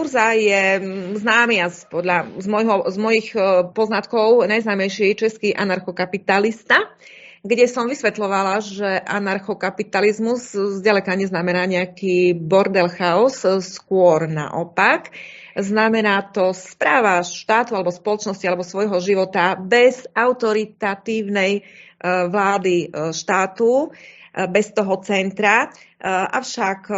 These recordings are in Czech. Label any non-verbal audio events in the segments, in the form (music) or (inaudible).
Urza je známy a podľa, z, mojho, z mojich e, poznatkov najznámejší český anarchokapitalista, kde som vysvetľovala, že anarchokapitalizmus zďaleka neznamená nejaký bordel chaos, skôr naopak. Znamená to správa štátu alebo spoločnosti alebo svojho života bez autoritatívnej e, vlády e, štátu, bez toho centra, avšak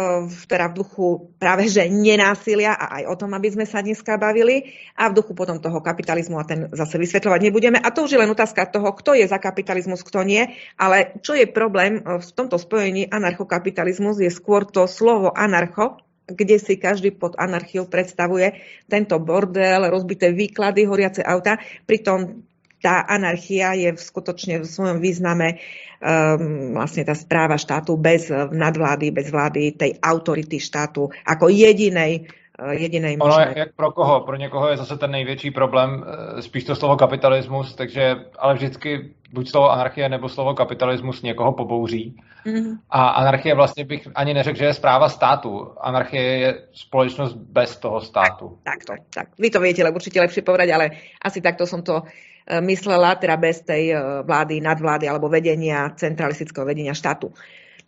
teda v duchu práve že nenásilia a aj o tom, aby sme sa dneska bavili a v duchu potom toho kapitalizmu a ten zase vysvetľovať nebudeme. A to už je len otázka toho, kto je za kapitalizmus, kto nie, ale čo je problém v tomto spojení anarchokapitalizmus je skôr to slovo anarcho, kde si každý pod anarchiou predstavuje tento bordel, rozbité výklady, horiace auta. Pritom tá anarchia je v skutočne v svojom význame um, vlastne tá správa štátu bez nadvlády, bez vlády tej autority štátu ako jedinej uh, jedinej ono je, jak pro koho? Pro někoho je zase ten největší problém uh, spíš to slovo kapitalismus, takže ale vždycky buď slovo anarchie nebo slovo kapitalismus někoho pobouří. Mm-hmm. A anarchie vlastně bych ani neřekl, že je zpráva státu. Anarchie je společnost bez toho státu. Tak, tak to, tak. Vy to viete, lebo určite lepšie povedať, ale asi takto som to myslela, teda bez tej e, vlády, nadvlády alebo vedenia, centralistického vedenia štátu.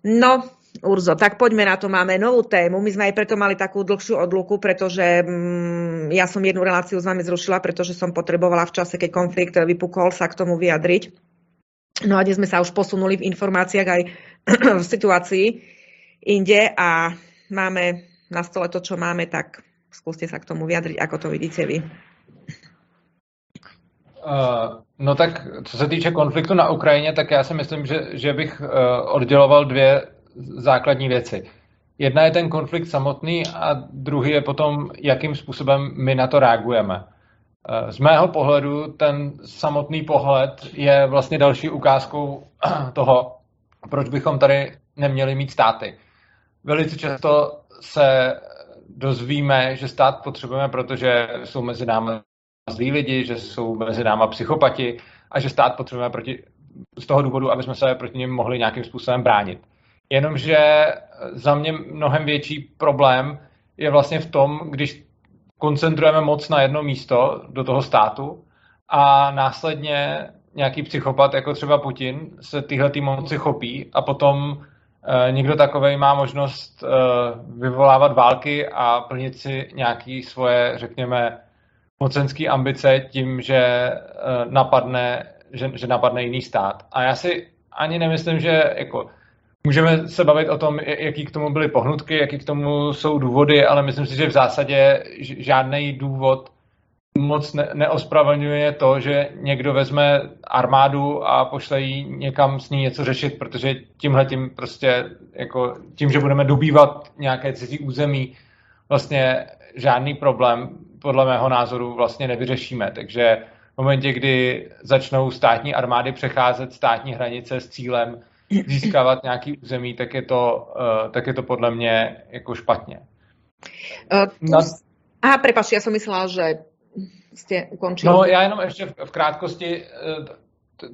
No, Urzo, tak poďme na to. Máme novú tému. My sme aj preto mali takú dlhšiu odluku, pretože mm, ja som jednu reláciu s vami zrušila, pretože som potrebovala v čase, keď konflikt vypukol, sa k tomu vyjadriť. No a dnes sme sa už posunuli v informáciách aj (clears throat) v situácii inde a máme na stole to, čo máme, tak skúste sa k tomu vyjadriť, ako to vidíte vy. Uh, no tak, co se týče konfliktu na Ukrajině, tak já si myslím, že, že bych uh, odděloval dvě základní věci. Jedna je ten konflikt samotný a druhý je potom, jakým způsobem my na to reagujeme. Uh, z mého pohledu ten samotný pohled je vlastně další ukázkou (clears throat) toho, proč bychom tady neměli mít státy. Velice často se dozvíme, že stát potřebujeme, protože jsou mezi námi zlí lidi, že jsou mezi náma psychopati a že stát potřebujeme proti, z toho důvodu, aby jsme se proti ním mohli nějakým způsobem bránit. Jenomže za mě mnohem větší problém je vlastně v tom, když koncentrujeme moc na jedno místo do toho státu a následně nějaký psychopat, jako třeba Putin, se tyhle tý moci chopí a potom e, někdo takový má možnost e, vyvolávat války a plnit si nějaké svoje, řekněme, mocenský ambice tím, že eh, napadne, že, že napadne jiný stát. A já si ani nemyslím, že jako Můžeme se bavit o tom, jaký k tomu byly pohnutky, jaký k tomu jsou důvody, ale myslím si, že v zásadě žádný důvod moc ne- neospravedlňuje to, že někdo vezme armádu a pošle jí někam s ní něco řešit, protože tímhle tím prostě jako tím, že budeme dobývat nějaké cizí území, vlastně žádný problém podle mého názoru vlastně nevyřešíme. Takže v momentě, kdy začnou státní armády přecházet státní hranice s cílem získávat nějaký území, tak je to, uh, tak je to podle mě jako špatně. Uh, Na... Aha, prepač, já jsem myslela, že jste ukončili. No, já jenom ještě v, v krátkosti, uh,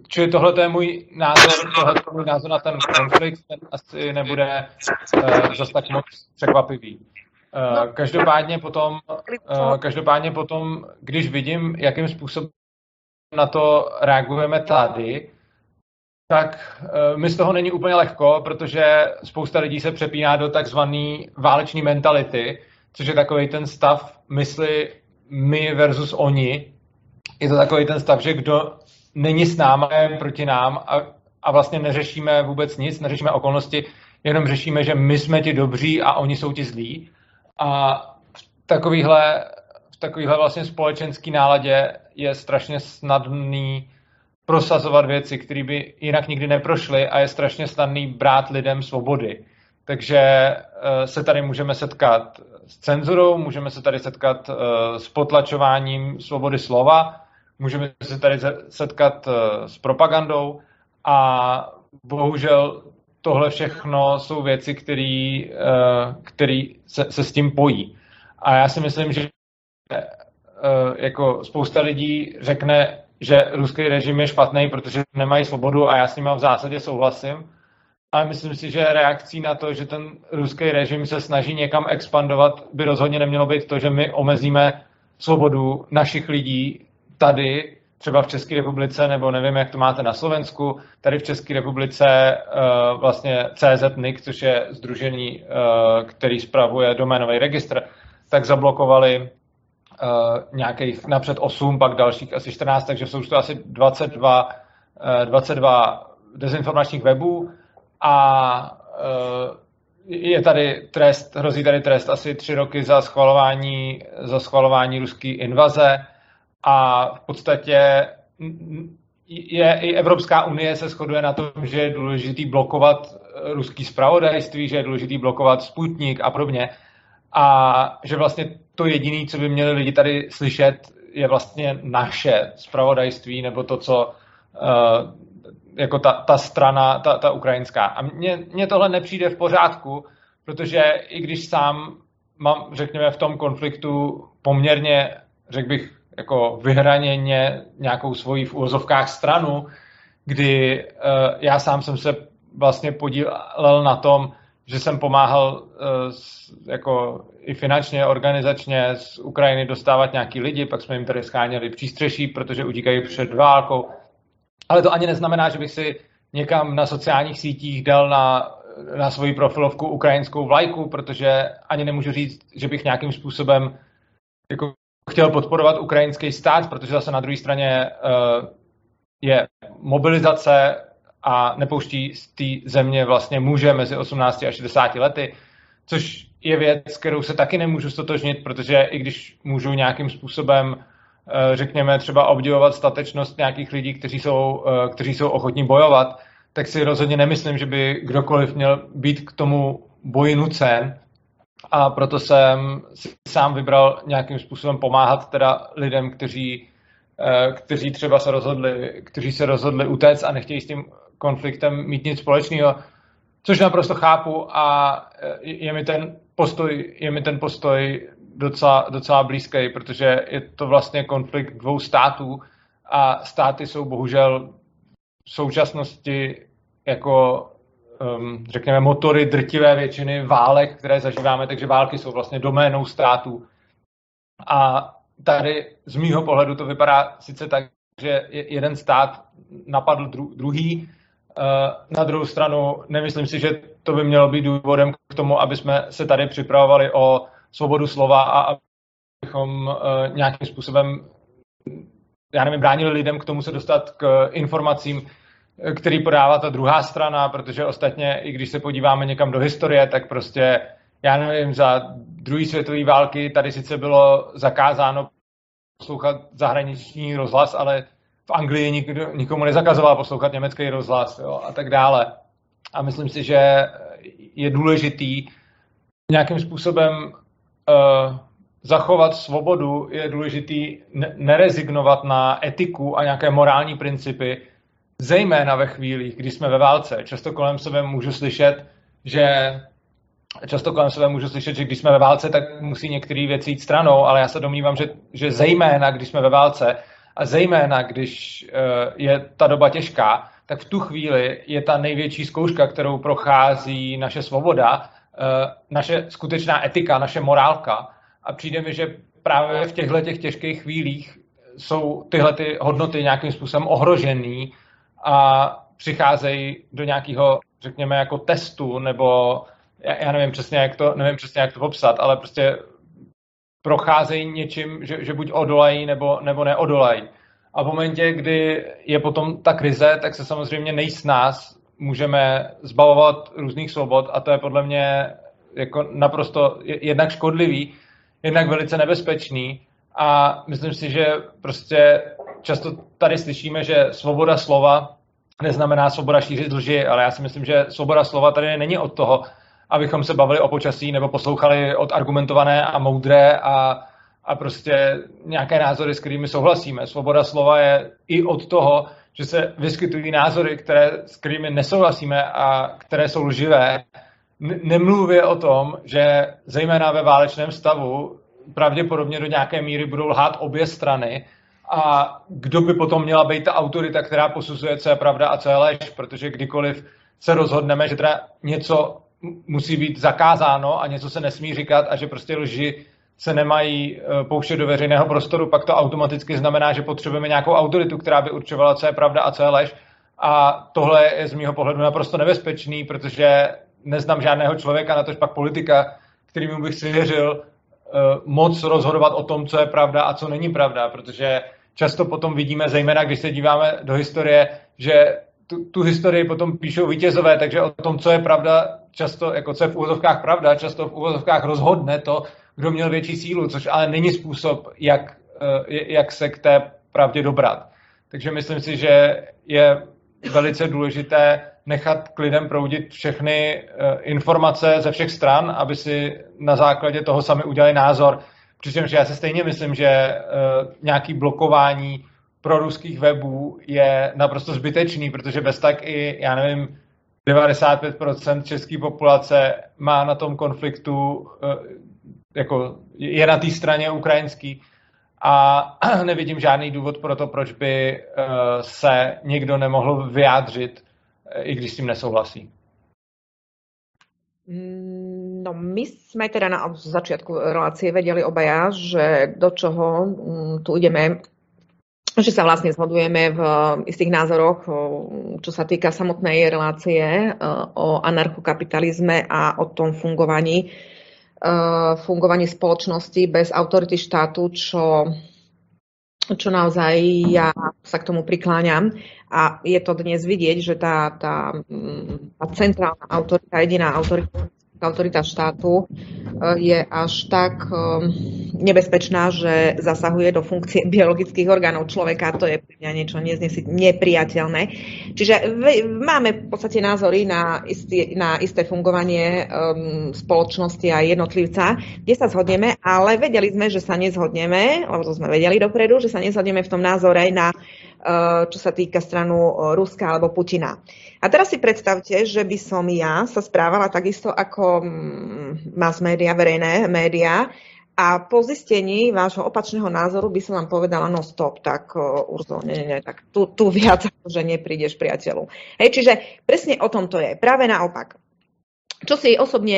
čili tohle je můj názor, tohle je můj názor na ten konflikt, ten asi nebude uh, zase tak moc překvapivý. No. Eh, každopádně potom, eh, každopádně potom, když vidím, jakým způsobem na to reagujeme tady, tak eh, mi z toho není úplně lehko, protože spousta lidí se přepíná do takzvané váleční mentality, což je takový ten stav mysli my versus oni. Je to takový ten stav, že kdo není s námi, je proti nám a, a vlastně neřešíme vůbec nic, neřešíme okolnosti, jenom řešíme, že my jsme ti dobří a oni jsou ti zlí. A v takovýhle, v takovýhle vlastně společenský náladě je strašně snadný prosazovat věci, které by jinak nikdy neprošly a je strašně snadný brát lidem svobody. Takže eh, se tady můžeme setkat s cenzurou, můžeme se tady setkat eh, s potlačováním svobody slova, můžeme se tady setkat eh, s propagandou a bohužel tohle všechno jsou věci, které eh, se, se s tím pojí. A já si myslím, že eh, jako spousta lidí řekne, že ruský režim je špatný, protože nemají svobodu a já s nimi v zásadě souhlasím. ale myslím si, že reakcí na to, že ten ruský režim se snaží někam expandovat, by rozhodně nemělo být to, že my omezíme svobodu našich lidí tady, třeba v České republice, nebo nevím, jak to máte na Slovensku, tady v České republice uh, vlastně CZNIC, což je združení, uh, který spravuje doménový registr, tak zablokovali uh, nějakých napřed 8, pak dalších asi 14, takže jsou to asi 22, uh, 22 dezinformačních webů a je tady trest, hrozí tady trest asi tři roky za schvalování, za schvalování ruské invaze a v podstatě je, i Evropská unie se shoduje na tom, že je důležitý blokovat ruský spravodajství, že je důležitý blokovat Sputnik a podobně. A že vlastně to jediné, co by měli lidi tady slyšet, je vlastně naše spravodajství nebo to, co uh, jako ta, ta strana, ta, ta ukrajinská. A mně, mně tohle nepřijde v pořádku, protože i když sám mám, řekněme, v tom konfliktu poměrně, řekl bych, jako vyhraněně nějakou svoji v úvozovkách stranu, kdy uh, já sám jsem se vlastně podílel na tom, že jsem pomáhal uh, s, jako i finančně, organizačně z Ukrajiny dostávat nějaký lidi, pak jsme jim tady scháněli přístřeší, protože utíkají před válkou. Ale to ani neznamená, že bych si někam na sociálních sítích dal na, na svoji profilovku ukrajinskou vlajku, protože ani nemůžu říct, že bych nějakým způsobem jako chtěl podporovat ukrajinský stát, protože zase na druhé straně uh, je mobilizace a nepouští z té země vlastně muže mezi 18 a 60 lety, což je věc, kterou se taky nemůžu stotožnit, protože i když můžu nějakým způsobem Eh, řekněme, třeba obdivovat statečnost nějakých lidí, kteří jsou, eh, kteří jsou ochotní bojovat, tak si rozhodně nemyslím, že by kdokoliv měl být k tomu boji nucen a proto jsem si sám vybral nějakým způsobem pomáhat teda lidem, kteří, eh, kteří třeba se rozhodli, kteří se rozhodli utéct a nechtějí s tím konfliktem mít nic společného, což naprosto chápu a je mi ten postoj, je mi ten postoj docela, docela blízký, protože je to vlastně konflikt dvou států a státy jsou bohužel v současnosti jako um, řekněme motory drtivé většiny válek, které zažíváme, takže války jsou vlastně doménou států. A tady z mýho pohledu to vypadá sice tak, že jeden stát napadl dru- druhý, uh, na druhou stranu nemyslím si, že to by mělo být důvodem k tomu, aby jsme se tady připravovali o svobodu slova a abychom uh, nějakým způsobem, já nevím, bránili lidem k tomu se dostat k informacím, který podává ta druhá strana, protože ostatně, i když se podíváme někam do historie, tak prostě, já nevím, za druhé světové války tady sice bylo zakázáno poslouchat zahraniční rozhlas, ale v Anglii nikdo, nikomu nezakazoval poslouchat německý rozhlas jo, a tak dále. A myslím si, že je důležitý nějakým způsobem uh, zachovat svobodu, je důležitý nerezignovat na etiku a nějaké morální principy, zejména ve chvílích, kdy jsme ve válce. Často kolem sebe můžu slyšet, že často kolem sebe můžu slyšet, že když jsme ve válce, tak musí některé věci jít stranou, ale já se domnívám, že, že zejména, když jsme ve válce a zejména, když uh, je ta doba těžká, tak v tu chvíli je ta největší zkouška, kterou prochází naše svoboda Eh, naše skutečná etika, naše morálka. A přijde mi, že právě v těchto těch těžkých chvílích jsou tyhle ty hodnoty nějakým způsobem ohrožený a přicházejí do nějakého, řekněme, jako testu, nebo já nevím přesně, jak to, nevím přesně, jak to popsat, ale prostě procházejí něčím, že, že buď odolají, nebo, nebo neodolají. A v momentě, kdy je potom ta krize, tak se samozřejmě nejs nás můžeme zbavovat různých svobod a to je podle mě jako naprosto jednak škodlivý, jednak velice nebezpečný a myslím si, že prostě často tady slyšíme, že svoboda slova neznamená svoboda šířit lži, ale já si myslím, že svoboda slova tady není od toho, abychom se bavili o počasí nebo poslouchali od argumentované a moudré a, a prostě nějaké názory, s kterými souhlasíme. Svoboda slova je i od toho, že se vyskytují názory, které, s kterými nesouhlasíme a které jsou lživé. Nemluvě o tom, že zejména ve válečném stavu pravděpodobně do nějaké míry budou lhát obě strany a kdo by potom měla být ta autorita, která posuzuje, co je pravda a co je lež, protože kdykoliv se rozhodneme, že teda něco musí být zakázáno a něco se nesmí říkat a že prostě lži se nemají eh, pouštět do veřejného prostoru, pak to automaticky znamená, že potřebujeme nějakou autoritu, která by určovala, co je pravda a co je lež. A tohle je z mého pohledu naprosto nebezpečný, protože neznám žádného člověka, na tož pak politika, kterýmu bych si věřil, eh, moc rozhodovat o tom, co je pravda a co není pravda, protože často potom vidíme, zejména když se díváme do historie, že tu, tu historii potom píšou vítězové, takže o tom, co je pravda, často, jako co je v úvozovkách pravda, často v úvozovkách rozhodne to, kdo měl větší sílu, což ale není způsob, jak, eh, jak se k té pravdě dobrat. Takže myslím si, že je velice důležité nechat k lidem proudit všechny eh, informace ze všech stran, aby si na základě toho sami udělali názor. Přičemž já si stejně myslím, že eh, nějaký blokování pro ruských webů je naprosto zbytečný, protože bez tak i, já nevím, 95% české populace má na tom konfliktu, eh, jako je na té straně ukrajinský a (clears throat) nevidím žádný důvod pro to, proč by eh, se někdo nemohl vyjádřit, i když s tím nesouhlasí. Mm, no my jsme teda na začátku relácie vedeli obaja, že do čoho mm, tu ideme že sa vlastne zhodujeme v istých názoroch, čo sa týka samotnej relácie o anarchokapitalizme a o tom fungovaní, fungovaní spoločnosti bez autority štátu, čo, čo naozaj ja sa k tomu prikláňam. A je to dnes vidieť, že tá, tá, tá centrálna autorita, jediná autorita autorita štátu eh, je až tak eh, nebezpečná, že zasahuje do funkcie (laughs) biologických orgánov človeka. To je pre mňa niečo nepriateľné. Čiže máme v podstate názory na, istý, na isté fungovanie um, spoločnosti a jednotlivca, kde sa zhodneme, ale vedeli sme, že sa nezhodneme, lebo to sme vedeli dopredu, že sa nezhodneme v tom názore na uh, čo sa týka stranu Ruska alebo Putina. A teraz si predstavte, že by som ja sa správala takisto ako mm, mass média, verejné média, a po zistení vášho opačného názoru by som vám povedala, no stop, tak uh, Urzo, nie, nie, tak tu, tu viac že neprídeš priateľu. Hej, čiže presne o tom to je. Práve naopak. Čo si osobne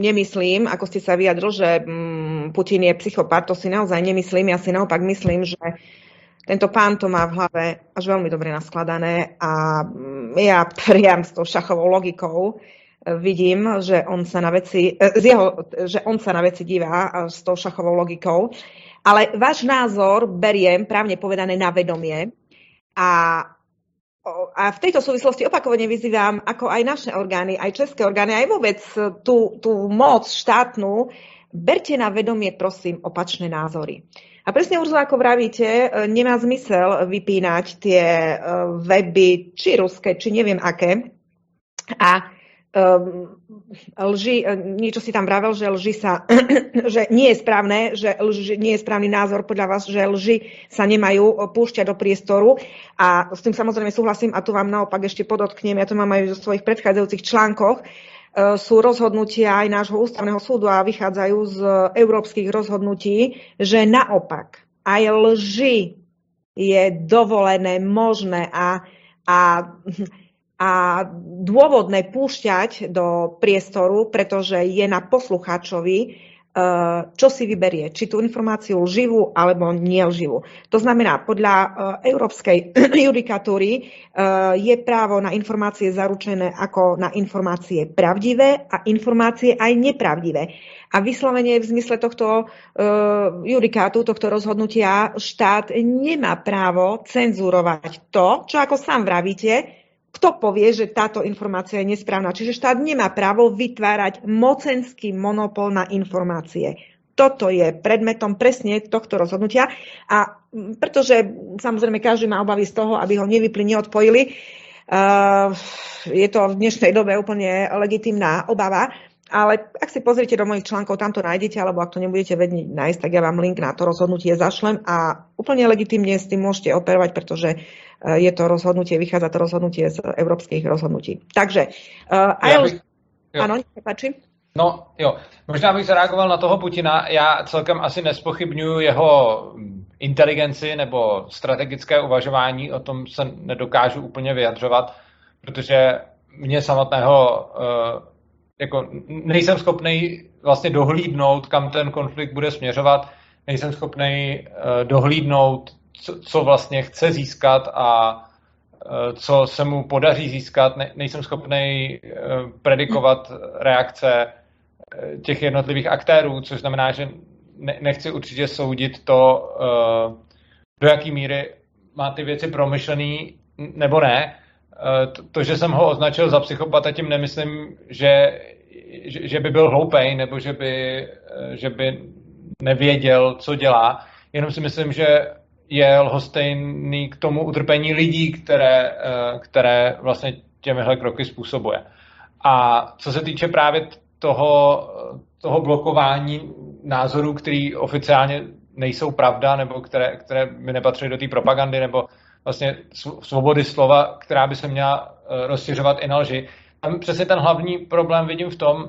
nemyslím, ako ste sa vyjadril, že mm, Putin je psychopat, to si naozaj nemyslím. Ja si naopak myslím, že tento pán to má v hlave až veľmi dobre naskladané a mm, ja priam s tou šachovou logikou vidím, že on sa na veci, e, z jeho, že on sa na veci divá s tou šachovou logikou. Ale váš názor beriem právne povedané na vedomie a a v tejto súvislosti opakovane vyzývam ako aj naše orgány, aj české orgány, aj vôbec tú, tú moc štátnu, berte na vedomie, prosím, opačné názory. A presne Urzula, ako vravíte, e, nemá zmysel vypínať tie e, weby, či ruské, či neviem aké. A um, lži, niečo si tam vravel, že lži sa, (coughs) že nie je správne, že lži, nie je správny názor podľa vás, že lži sa nemajú púšťať do priestoru. A s tým samozrejme súhlasím a tu vám naopak ešte podotknem, ja to mám aj zo svojich predchádzajúcich článkoch, sú rozhodnutia aj nášho ústavného súdu a vychádzajú z európskych rozhodnutí, že naopak aj lži je dovolené, možné a, a, a dôvodné púšťať do priestoru, pretože je na poslucháčovi, čo si vyberie, či tú informáciu živú alebo nelživú. To znamená, podľa eh, európskej (clears throat) judikatúry eh, je právo na informácie zaručené ako na informácie pravdivé a informácie aj nepravdivé. A vyslovene v zmysle tohto judikátu, tohto rozhodnutia, štát nemá právo cenzurovať to, čo ako sám vravíte, kto povie, že táto informácia je nesprávna. Čiže štát nemá právo vytvárať mocenský monopol na informácie. Toto je predmetom presne tohto rozhodnutia a pretože samozrejme každý má obavy z toho, aby ho nevypli, neodpojili, uh, je to v dnešnej dobe úplne legitimná obava, ale ak si pozriete do mojich článkov, tam to nájdete, alebo ak to nebudete vedieť nájsť, tak ja vám link na to rozhodnutie zašlem a úplne legitimne s tým môžete operovať, pretože je to rozhodnutie, vychádza to rozhodnutie z európskych rozhodnutí. Takže, uh, ja bych, Ano, páči. No jo, možná bych zareagoval na toho Putina. Já celkem asi nespochybnuju jeho inteligenci nebo strategické uvažování, o tom se nedokážu úplně vyjadřovat, protože mě samotného jako nejsem schopný vlastně dohlídnout, kam ten konflikt bude směřovat, nejsem schopný dohlídnout, co, co vlastně chce získat a co se mu podaří získat. Ne, nejsem schopný predikovat reakce těch jednotlivých aktérů, což znamená, že ne, nechci určitě soudit to, do jaký míry má ty věci promyšlený nebo ne. Eh, to, že jsem ho označil za psychopata, tím nemyslím, že, že, že by byl hloupej nebo že by, eh, že by nevěděl, co dělá. Jenom si myslím, že je lhostejný k tomu utrpení lidí, které, eh, které vlastně těmihle kroky způsobuje. A co se týče právě toho, toho blokování názorů, který oficiálně nejsou pravda, nebo které, které by nepatřily do té propagandy, nebo vlastně svobody slova, která by se měla eh, rozšiřovat i na lži. Tam přesně ten hlavní problém vidím v tom,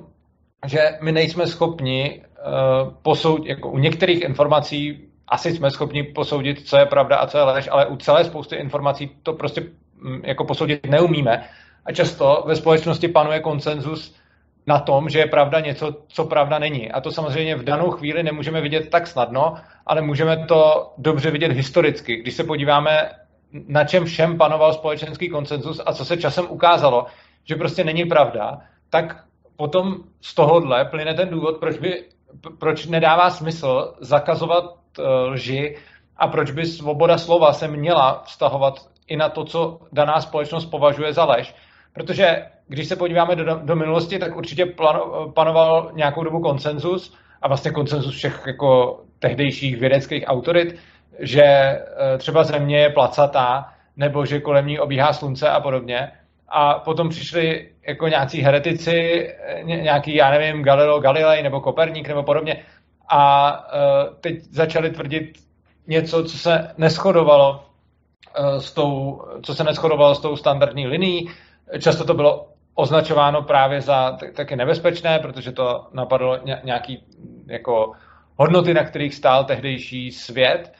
že my nejsme schopni uh, posoudit, jako u některých informací asi jsme schopni posoudit, co je pravda a co je lež, ale u celé spousty informací to prostě mm, jako posoudit neumíme. A často ve společnosti panuje konsenzus na tom, že je pravda něco, co pravda není. A to samozřejmě v danou chvíli nemůžeme vidět tak snadno, ale můžeme to dobře vidět historicky. Když se podíváme na čem všem panoval společenský konsenzus a co se časem ukázalo, že prostě není pravda, tak potom z tohohle plyne ten důvod, proč, by, proč nedává smysl zakazovat lži a proč by svoboda slova se měla vztahovat i na to, co daná společnost považuje za lež. Protože když se podíváme do, do minulosti, tak určitě plano, panoval nějakou dobu konsenzus a vlastně konsenzus všech jako tehdejších vědeckých autorit, že e, třeba země je placatá, nebo že kolem ní obíhá slunce a podobně. A potom přišli jako nějací heretici, nějaký, já nevím, Galileo Galilei nebo Koperník nebo podobně. A e, teď začali tvrdit něco, co se neschodovalo s tou, co se neschodovalo s tou standardní linií. Často to bylo označováno právě za taky nebezpečné, protože to napadlo nějaký jako hodnoty, na kterých stál tehdejší svět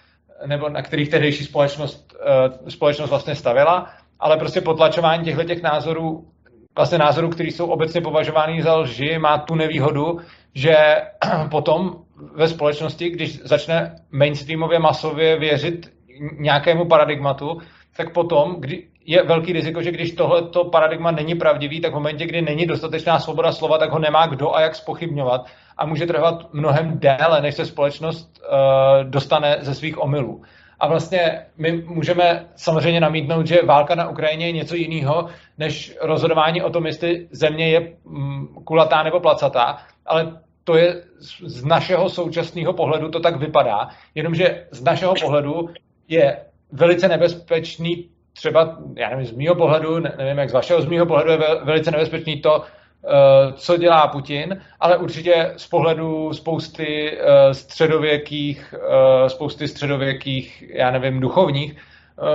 nebo na kterých tehdejší společnost, uh, společnost vlastně stavila, ale prostě potlačování těchto těch názorů, vlastně názorů, které jsou obecně považovány za lži, má tu nevýhodu, že (clears throat) potom ve společnosti, když začne mainstreamově masově věřit nějakému paradigmatu, tak potom kdy je velký riziko, že když tohleto paradigma není pravdivý, tak v momentě, kdy není dostatečná svoboda slova, tak ho nemá kdo a jak spochybňovat a může trvat mnohem déle, než se společnost uh, dostane ze svých omylů. A vlastně my můžeme samozřejmě namítnout, že válka na Ukrajině je něco jiného, než rozhodování o tom, jestli země je mm, kulatá nebo placatá, ale to je z našeho současného pohledu to tak vypadá, jenomže z našeho pohledu je velice nebezpečný třeba, já nevím, z mýho pohledu, nevím jak z vašeho, z mýho pohledu je velice nebezpečný to, Eh, co dělá Putin, ale určitě z pohledu spousty eh, středověkých, eh, spousty středověkých, já nevím, duchovních,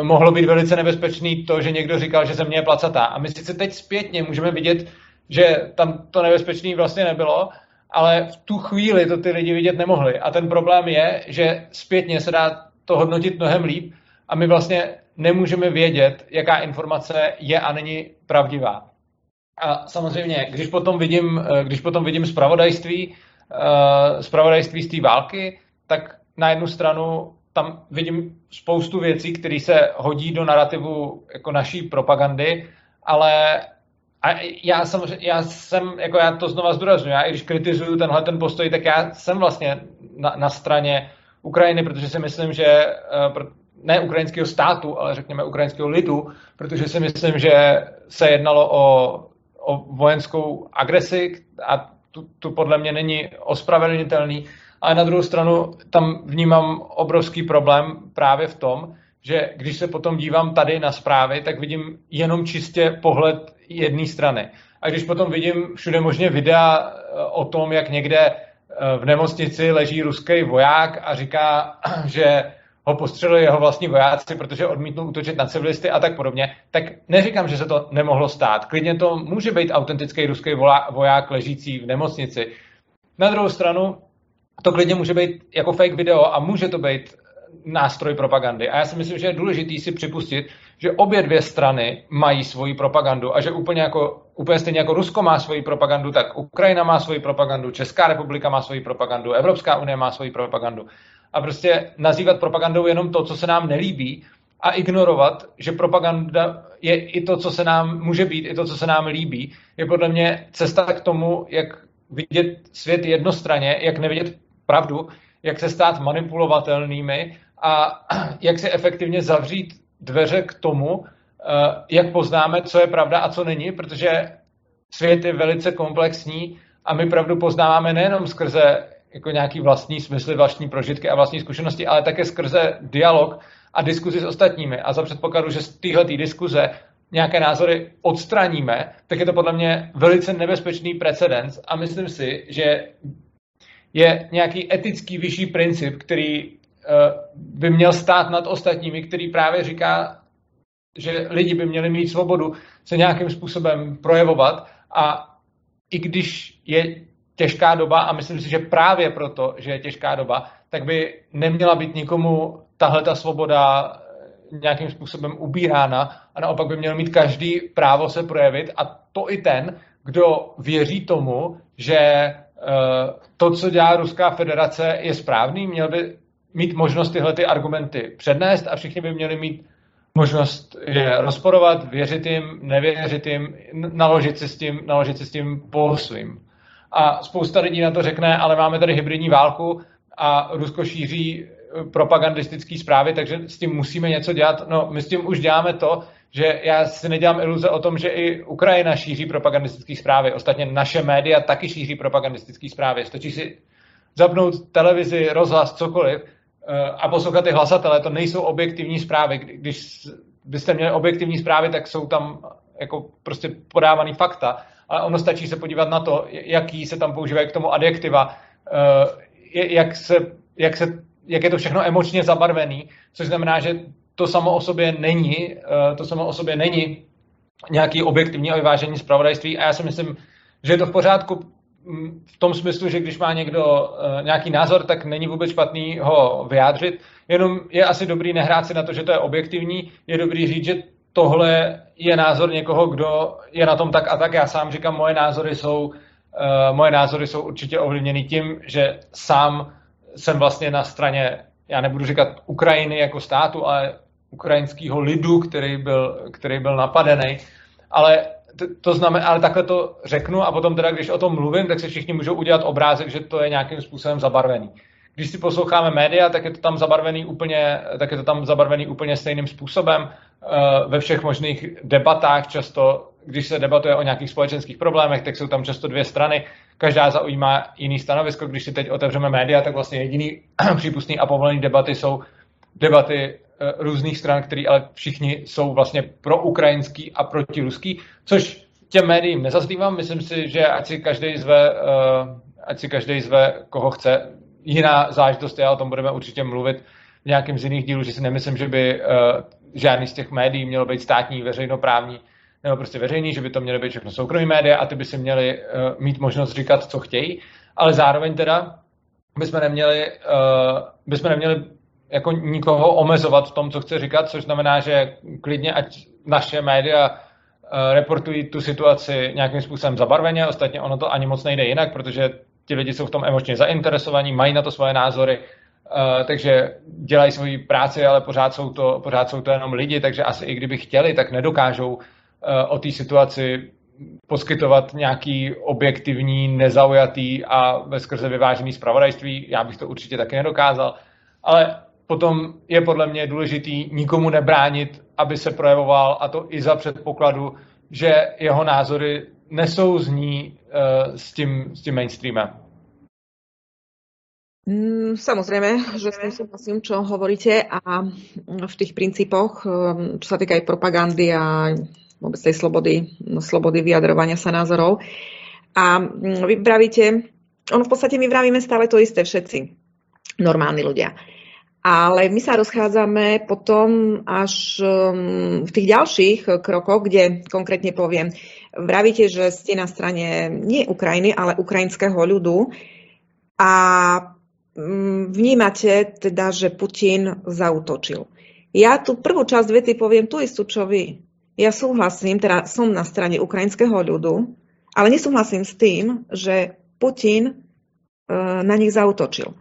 mohlo být velice nebezpečný to, že někdo říkal, že země je placatá. A my sice teď zpětně můžeme vidět, že tam to nebezpečný vlastně nebylo, ale v tu chvíli to ty lidi vidět nemohli. A ten problém je, že zpětně se dá to hodnotit mnohem líp a my vlastně nemůžeme vědět, jaká informace je a není pravdivá. A samozřejmě, když potom vidím, když potom vidím zpravodajství, eh, zpravodajství z té války, tak na jednu stranu tam vidím spoustu věcí, které se hodí do narrativu jako naší propagandy, ale a já, samozřejmě, já jsem, jako já to znova zdůraznuju, já i když kritizuju tenhle ten postoj, tak já jsem vlastně na, na straně Ukrajiny, protože si myslím, že eh, ne ukrajinského státu, ale řekněme ukrajinského lidu, protože si myslím, že se jednalo o o vojenskou agresi a tu, tu podle mě není ospravedlnitelný, ale na druhou stranu tam vnímám obrovský problém právě v tom, že když se potom dívám tady na zprávy, tak vidím jenom čistě pohled jedné strany. A když potom vidím všude možně videa eh, o tom, jak někde eh, v nemocnici leží ruský voják a říká, (clears throat) že ho postřelili jeho vlastní vojáci, protože odmítnul útočit na civilisty a tak podobně, tak neříkám, že se to nemohlo stát. Klidně to může být autentický ruský voják ležící v nemocnici. Na druhou stranu, to klidně může být jako fake video a může to být nástroj propagandy. A já si myslím, že je důležité si připustit, že obě dvě strany mají svoji propagandu a že úplně, jako, úplně stejně jako Rusko má svoji propagandu, tak Ukrajina má svoji propagandu, Česká republika má svoji propagandu, Evropská unie má svoji propagandu. A prostě nazývat propagandou jenom to, co se nám nelíbí a ignorovat, že propaganda je i to, co se nám může být, i to, co se nám líbí, je podle mě cesta k tomu, jak vidět svět jednostranně, jak nevidět pravdu, jak se stát manipulovatelnými a (clears throat) jak se efektivně zavřít dveře k tomu, eh, jak poznáme, co je pravda a co není, protože svět je velice komplexní a my pravdu poznáváme nejenom skrze jako nějaký vlastní smysly, vlastní prožitky a vlastní zkušenosti, ale také skrze dialog a diskuzi s ostatními. A za předpokladu, že z téhle diskuze nějaké názory odstraníme, tak je to podle mě velice nebezpečný precedens a myslím si, že je nějaký etický vyšší princip, který by měl stát nad ostatními, který právě říká, že lidi by měli mít svobodu se nějakým způsobem projevovat. A i když je těžká doba a myslím si, že právě proto, že je těžká doba, tak by neměla být nikomu tahle ta svoboda nějakým způsobem ubírána. A naopak by měl mít každý právo se projevit. A to i ten, kdo věří tomu, že eh, to, co dělá Ruská federace, je správný, měl by mít možnost tyhle ty argumenty přednést a všichni by měli mít možnost je rozporovat, věřit jim, nevěřit jim, naložit si s tím, naložit si s tím po svým. A spousta lidí na to řekne, ale máme tady hybridní válku a Rusko šíří propagandistické zprávy, takže s tím musíme něco dělat. No, my s tím už děláme to, že já si nedělám iluze o tom, že i Ukrajina šíří propagandistické zprávy. Ostatně naše média taky šíří propagandistické zprávy. Stačí si zapnout televizi, rozhlas, cokoliv a poslouchat ty hlasatele. To nejsou objektivní zprávy. Když byste měli objektivní zprávy, tak jsou tam jako prostě podávaný fakta. Ale ono stačí se podívat na to, jaký se tam používají k tomu adjektiva, eh, jak se, jak se jak je to všechno emočně zabarvený, což znamená, že to samo o sobě není, eh, to samo o sobě není nějaký objektivní a vyvážení zpravodajství a já si myslím, že je to v pořádku v tom smyslu, že když má někdo eh, nějaký názor, tak není vůbec špatný ho vyjádřit, jenom je asi dobrý nehrát si na to, že to je objektivní, je dobrý říct, že tohle je názor někoho, kdo je na tom tak a tak. Já sám říkám, moje názory jsou, uh, moje názory jsou určitě ovlivněny tím, že sám jsem vlastně na straně, já nebudu říkat Ukrajiny jako státu, ale ukrajinského lidu, který byl, který byl napadený. Ale to, to znamená, ale takhle to řeknu a potom teda, když o tom mluvím, tak se všichni můžou udělat obrázek, že to je nějakým způsobem zabarvený. Když si posloucháme média, tak je to tam zabarvený úplně, tak je to tam zabarvený úplně stejným způsobem. Eh, ve všech možných debatách často, když se debatuje o nějakých společenských problémech, tak jsou tam často dvě strany každá zaujímá jiný stanovisko. Když si teď otevřeme média, tak vlastně jediný (clears throat) přípustný a povolený debaty jsou debaty různých stran, které ale všichni jsou vlastně pro ukrajinský a proti ruský, což těm médiím nezazlívám. Myslím si, že ať si každý zve, eh, ať si každý zve, koho chce. Jiná záležitost je, o tom budeme určitě mluvit v nějakém z jiných dílů, že si nemyslím, že by eh, žádný z těch médií mělo být státní, veřejnoprávní, nebo prostě veřejný, že by to měly být všechno soukromí média a ty by si měli mít možnost říkat, co chtějí, ale zároveň teda bychom neměli, bychom neměli jako nikoho omezovat v tom, co chce říkat, což znamená, že klidně, ať naše média uh, reportují tu situaci nějakým způsobem zabarveně, ostatně ono to ani moc nejde jinak, protože ti lidi jsou v tom emočně zainteresovaní, mají na to svoje názory, Uh, takže dělají svoji práci, ale pořád jsou, to, pořád jsou to jenom lidi, takže asi i kdyby chtěli, tak nedokážou Eh, o té situaci poskytovat nějaký objektivní, nezaujatý a bezkrze vyvážený zpravodajství. Já bych to určitě taky nedokázal. Ale potom je podle mě důležitý nikomu nebránit, aby se projevoval, a to i za předpokladu, že jeho názory nesouzní uh, s, tím, s tím mainstreamem. Mm, samozrejme, že s tým súhlasím, čo hovoríte a v tých princípoch, čo sa týka aj propagandy a vôbec tej slobody, slobody vyjadrovania sa názorov. A mm, vy pravíte, ono v podstate my vravíme stále to isté všetci, normálni ľudia. Ale my sa rozchádzame potom až mm, v tých ďalších krokoch, kde konkrétne poviem, vravíte, že ste na strane nie Ukrajiny, ale ukrajinského ľudu a mm, vnímate teda, že Putin zautočil. Ja tu prvú časť vety poviem tú istú, čo vy. Ja súhlasím, teda som na strane ukrajinského ľudu, ale nesúhlasím s tým, že Putin e, na nich zautočil.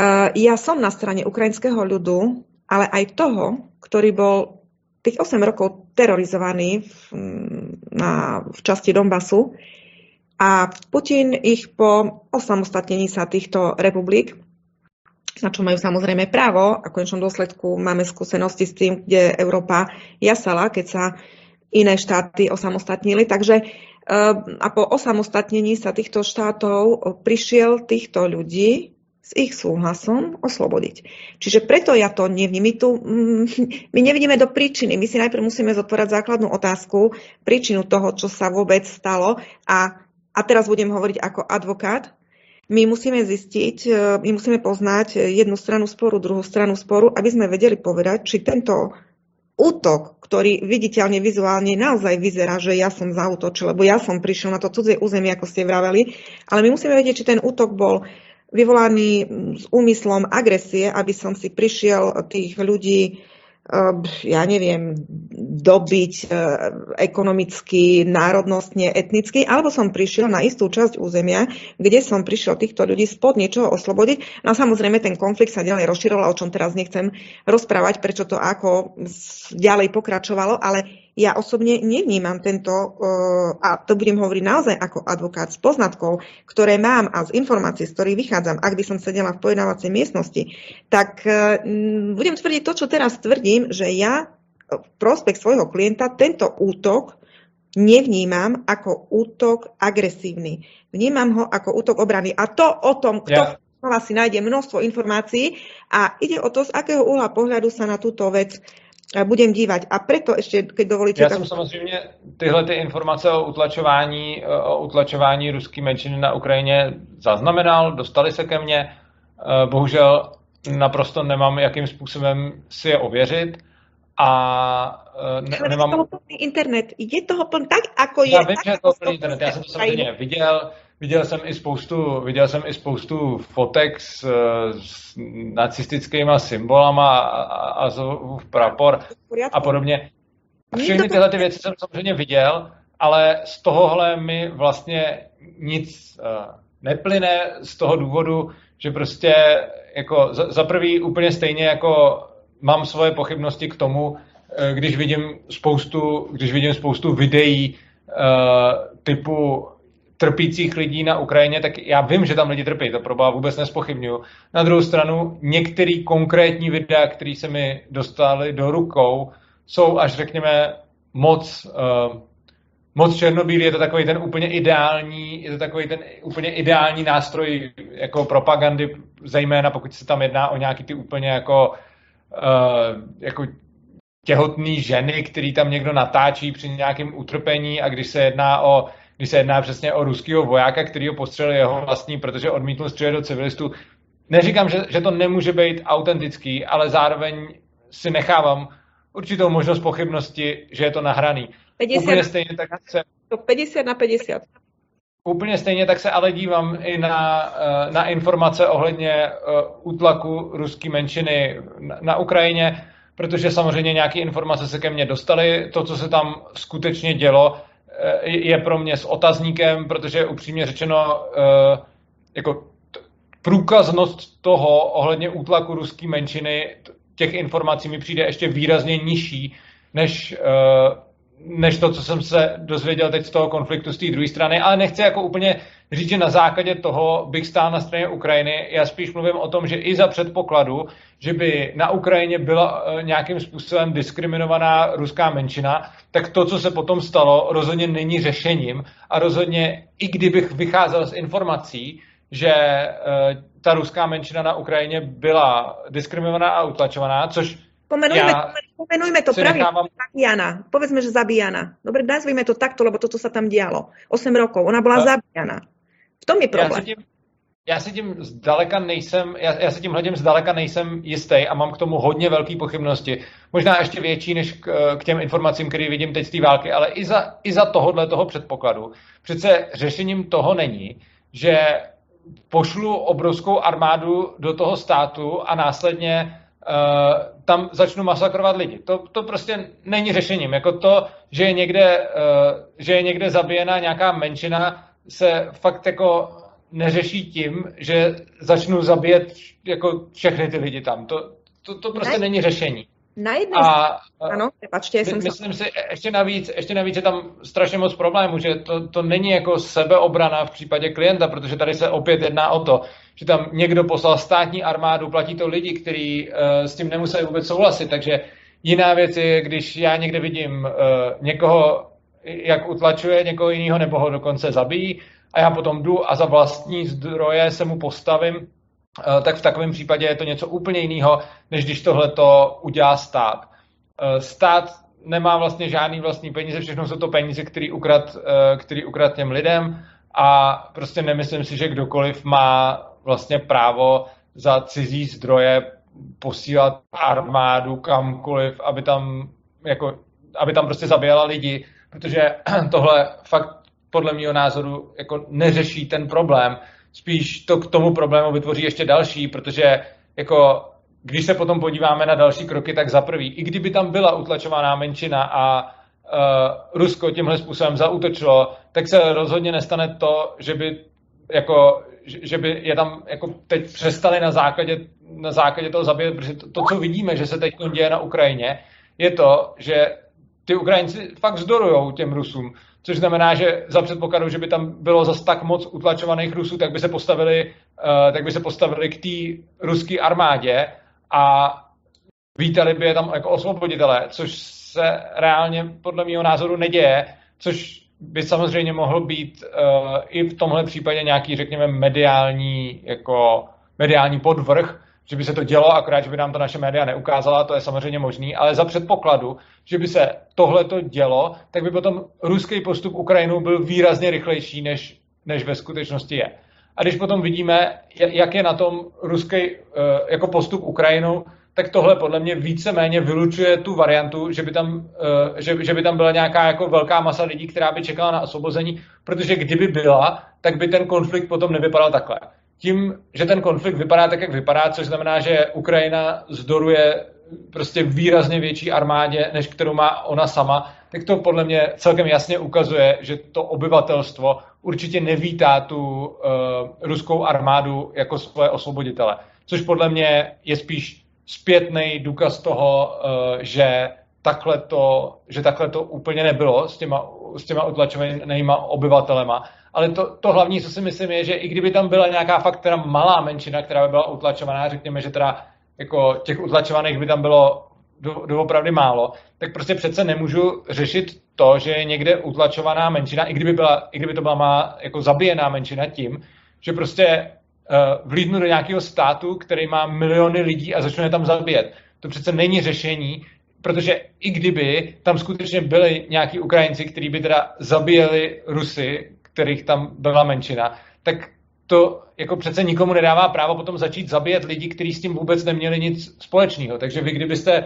E, ja som na strane ukrajinského ľudu, ale aj toho, ktorý bol tých 8 rokov terorizovaný v, na, v časti Donbasu a Putin ich po osamostatnení sa týchto republik na čo majú samozrejme právo a v konečnom dôsledku máme skúsenosti s tým, kde Európa jasala, keď sa iné štáty osamostatnili. Takže eh, a po osamostatnení sa týchto štátov prišiel týchto ľudí s ich súhlasom oslobodiť. Čiže preto ja to nevním. My, tu, mm, (laughs) my nevidíme do príčiny. My si najprv musíme zodpovedať základnú otázku, príčinu toho, čo sa vôbec stalo. A, a teraz budem hovoriť ako advokát my musíme zistiť, e, my musíme poznať jednu stranu sporu, druhú stranu sporu, aby sme vedeli povedať, či tento útok, ktorý viditeľne, vizuálne naozaj vyzerá, že ja som zautočil, lebo ja som prišiel na to cudzie územie, ako ste vraveli, ale my musíme vedieť, či ten útok bol vyvolaný s úmyslom agresie, aby som si prišiel tých ľudí Ehm, ja neviem, dobiť e, ekonomicky, národnostne, etnicky, alebo som prišiel na istú časť územia, kde som prišiel týchto ľudí spod niečoho oslobodiť. No a samozrejme ten konflikt sa ďalej rozširoval, o čom teraz nechcem rozprávať, prečo to ako ďalej pokračovalo, ale ja osobne nevnímam tento, eh, a to budem hovoriť naozaj ako advokát s poznatkov, ktoré mám a z informácií, z ktorých vychádzam, ak by som sedela v pojednávacej miestnosti, tak eh, budem tvrdiť to, čo teraz tvrdím, že ja v prospech svojho klienta tento útok nevnímam ako útok agresívny. Vnímam ho ako útok obrany. A to o tom, kto ja. si nájde množstvo informácií a ide o to, z akého uhla pohľadu sa na túto vec budem dívať. A preto ešte, keď dovolíte... Já tak... jsem samozřejmě tyhle ty informace o utlačování, o utlačování ruské menšiny na Ukrajině zaznamenal, dostali se ke mně. Eh, bohužel naprosto nemám, jakým způsobem si je ověřit. A eh, ne, Ale nemám... toho plný internet. Je toho plný tak, jako je. Já vím, že je to plný internet. Já jsem to samozřejmě viděl. Viděl jsem i spoustu, viděl jsem i spoustu fotek s, s nacistickými symbolama a, a, a prapor a podobně. Všechny tyhle ty věci jsem samozřejmě viděl, ale z tohohle mi vlastně nic uh, neplyne z toho důvodu, že prostě jako za, za prvý úplně stejně jako mám svoje pochybnosti k tomu, eh, když vidím spoustu, když vidím spoustu videí uh, typu trpících lidí na Ukrajině, tak já vím, že tam lidi trpí, to proba vůbec nespochybnuju. Na druhou stranu, některé konkrétní videa, které se mi dostaly do rukou, jsou až řekněme moc, uh, moc černobílý, je to takový ten úplně ideální, je to takový ten úplně ideální nástroj jako propagandy, zejména pokud se tam jedná o nějaký ty úplně jako, uh, jako těhotný ženy, který tam někdo natáčí při nějakém utrpení a když se jedná o když se jedná přesně o ruského vojáka, který ho postřelil jeho vlastní, protože odmítl střílet do civilistů. Neříkám, že, že to nemůže být autentický, ale zároveň si nechávám určitou možnost pochybnosti, že je to nahraný. 50 Úplně stejně tak se... 50 na 50. Úplně stejně tak se ale dívám i na, eh, na informace ohledně eh, útlaku ruské menšiny na Ukrajině, protože samozřejmě nějaké informace se ke mně dostaly. To, co se tam skutečně dělo, je pro mě s otazníkem, protože upřímně řečeno, eh, jako průkaznost toho ohledně útlaku ruské menšiny, těch informací mi přijde ještě výrazně nižší, než, eh, než to, co jsem se dozvěděl teď z toho konfliktu z té druhé strany, ale nechci jako úplně říct, že na základě toho bych stál na straně Ukrajiny. Já spíš mluvím o tom, že i za předpokladu, že by na Ukrajině byla eh, nějakým způsobem diskriminovaná ruská menšina, tak to, co se potom stalo, rozhodně není řešením a rozhodně, i kdybych vycházel z informací, že eh, ta ruská menšina na Ukrajině byla diskriminovaná a utlačovaná, což Pomenujme, ja pomenujme to pravý, nechávam... zabíjana. Povedzme, že zabíjana. Dobre, nazvime to takto, lebo toto sa tam dialo. 8 rokov. Ona bola a... zabíjana. V tom je problém. Já si tím, já si tím zdaleka nejsem, já, já si tím hledím zdaleka nejsem jistý a mám k tomu hodně velké pochybnosti. Možná ještě větší než k, k těm informacím, které vidím teď z té války, ale i za, i za tohohle toho předpokladu. Přece řešením toho není, že pošlu obrovskou armádu do toho státu a následně uh, tam začnu masakrovat lidi. To, to prostě není řešením. Jako to, že je, někde, uh, že je někde zabíjena nějaká menšina, se fakt jako neřeší tím, že začnu zabíjet jako všechny ty lidi tam. To, to, to prostě ne. není řešení. Na jedné a, ano, prepačte, my, jsem Myslím si, ještě navíc, ještě navíc je tam strašně moc problémů, že to, to není jako sebeobrana v případě klienta, protože tady se opět jedná o to, že tam někdo poslal státní armádu, platí to lidi, kteří uh, s tím nemuseli vůbec souhlasit, takže jiná věc je, když já někde vidím uh, někoho, jak utlačuje někoho jiného, nebo ho dokonce zabíjí, a já potom jdu a za vlastní zdroje se mu postavím, tak v takovém případě je to něco úplně jiného, než když tohle to udělá stát. Uh, stát nemá vlastně žádný vlastní peníze, všechno jsou to peníze, který ukrad, který ukrad těm lidem a prostě nemyslím si, že kdokoliv má vlastně právo za cizí zdroje posílat armádu kamkoliv, aby tam, jako, aby tam prostě zabíjela lidi, protože (clears throat) tohle fakt podle mého názoru jako neřeší ten problém. Spíš to k tomu problému vytvoří ještě další, protože jako když se potom podíváme na další kroky, tak za prvý, i kdyby tam byla utlačovaná menšina a uh, Rusko tímhle způsobem zautočilo, tak se rozhodně nestane to, že by jako že by je tam jako teď přestali na základě, na základě toho zabíjet, protože to, to, co vidíme, že se teď děje na Ukrajině, je to, že ty Ukrajinci fakt vzdorují těm Rusům, což znamená, že za předpokladu, že by tam bylo zas tak moc utlačovaných Rusů, tak by se postavili, uh, tak by se postavili k té ruské armádě a vítali by je tam jako osvoboditelé, což se reálně podle mého názoru neděje, což by samozřejmě mohl být uh, i v tomhle případě nějaký, řekněme, mediální, jako mediální podvrh, že by se to dělo, akorát, že by nám to naše média neukázala, to je samozřejmě možný, ale za předpokladu, že by se tohle to dělo, tak by potom ruský postup Ukrajinu byl výrazně rychlejší, než, než ve skutečnosti je. A když potom vidíme, jak je na tom ruský uh, jako postup Ukrajinu, tak tohle podle mě víceméně vylučuje tu variantu, že by tam, eh, že, že by tam byla nějaká jako velká masa lidí, která by čekala na osvobození, protože kdyby byla, tak by ten konflikt potom nevypadal takhle. Tím, že ten konflikt vypadá tak, jak vypadá, což znamená, že Ukrajina zdoruje prostě výrazně větší armádě, než kterou má ona sama, tak to podle mě celkem jasně ukazuje, že to obyvatelstvo určitě nevítá tu uh, ruskou armádu jako svoje osvoboditele. Což podle mě je spíš zpětný důkaz toho, eh, že takhle to, že takhle to úplně nebylo s těma, s těma utlačovanými obyvatelema. Ale to, to hlavní, co si myslím, je, že i kdyby tam byla nějaká fakt teda malá menšina, která by byla utlačovaná, řekněme, že teda jako těch utlačovaných by tam bylo do, doopravdy málo, tak prostě přece nemůžu řešit to, že je někde utlačovaná menšina, i kdyby, byla, i kdyby to byla má jako zabíjená menšina tím, že prostě Eh, vlídnu do nějakého státu, který má miliony lidí a začne je tam zabíjet. To přece není řešení, protože i kdyby tam skutečně byli nějaký Ukrajinci, kteří by teda zabíjeli Rusy, kterých tam byla menšina, tak to jako přece nikomu nedává právo potom začít zabíjet lidi, kteří s tím vůbec neměli nic společného. Takže vy, kdybyste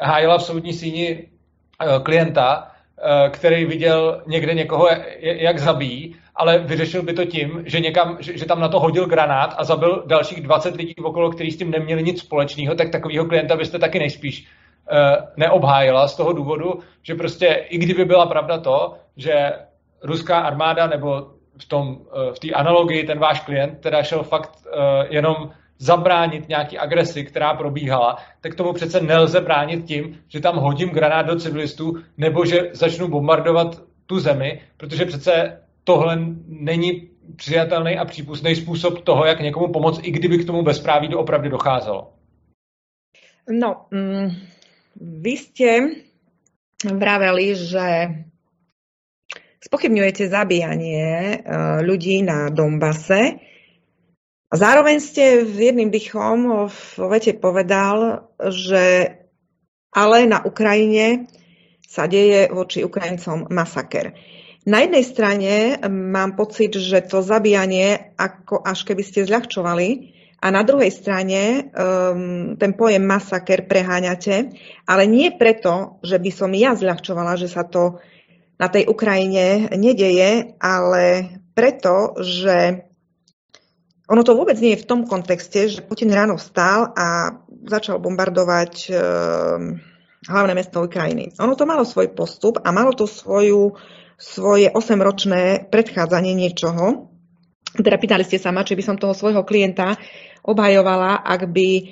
hájila v soudní síni eh, klienta, eh, který viděl někde někoho, jak zabíjí, ale vyřešil by to tím, že, někam, že, že tam na to hodil granát a zabil dalších 20 lidí okolo, kteří s tím neměli nic společného, tak takového klienta byste taky nejspíš uh, neobhájila z toho důvodu, že prostě i kdyby byla pravda to, že ruská armáda nebo v tom uh, v té analogii ten váš klient teda šel fakt uh, jenom zabránit nějaký agresi, která probíhala, tak tomu přece nelze bránit tím, že tam hodím granát do civilistů nebo že začnu bombardovat tu zemi, protože přece tohle není přijatelný a přípustný způsob toho, jak někomu pomoct, i kdyby k tomu bezpráví doopravdy docházelo. No, mm, vy ste vraveli, že spochybňujete zabíjanie uh, ľudí na Dombase. A zároveň ste v jedným dychom v vete povedal, že ale na Ukrajine sa deje voči Ukrajincom masaker. Na jednej strane mám pocit, že to zabíjanie, ako až keby ste zľahčovali, a na druhej strane um, ten pojem masaker preháňate, ale nie preto, že by som ja zľahčovala, že sa to na tej Ukrajine nedeje, ale preto, že ono to vôbec nie je v tom kontexte, že Putin ráno vstal a začal bombardovať e, hlavné mesto Ukrajiny. Ono to malo svoj postup a malo to svoju, svoje 8-ročné predchádzanie niečoho. Teda pýtali ste sa ma, či by som toho svojho klienta obhajovala, ak by uh,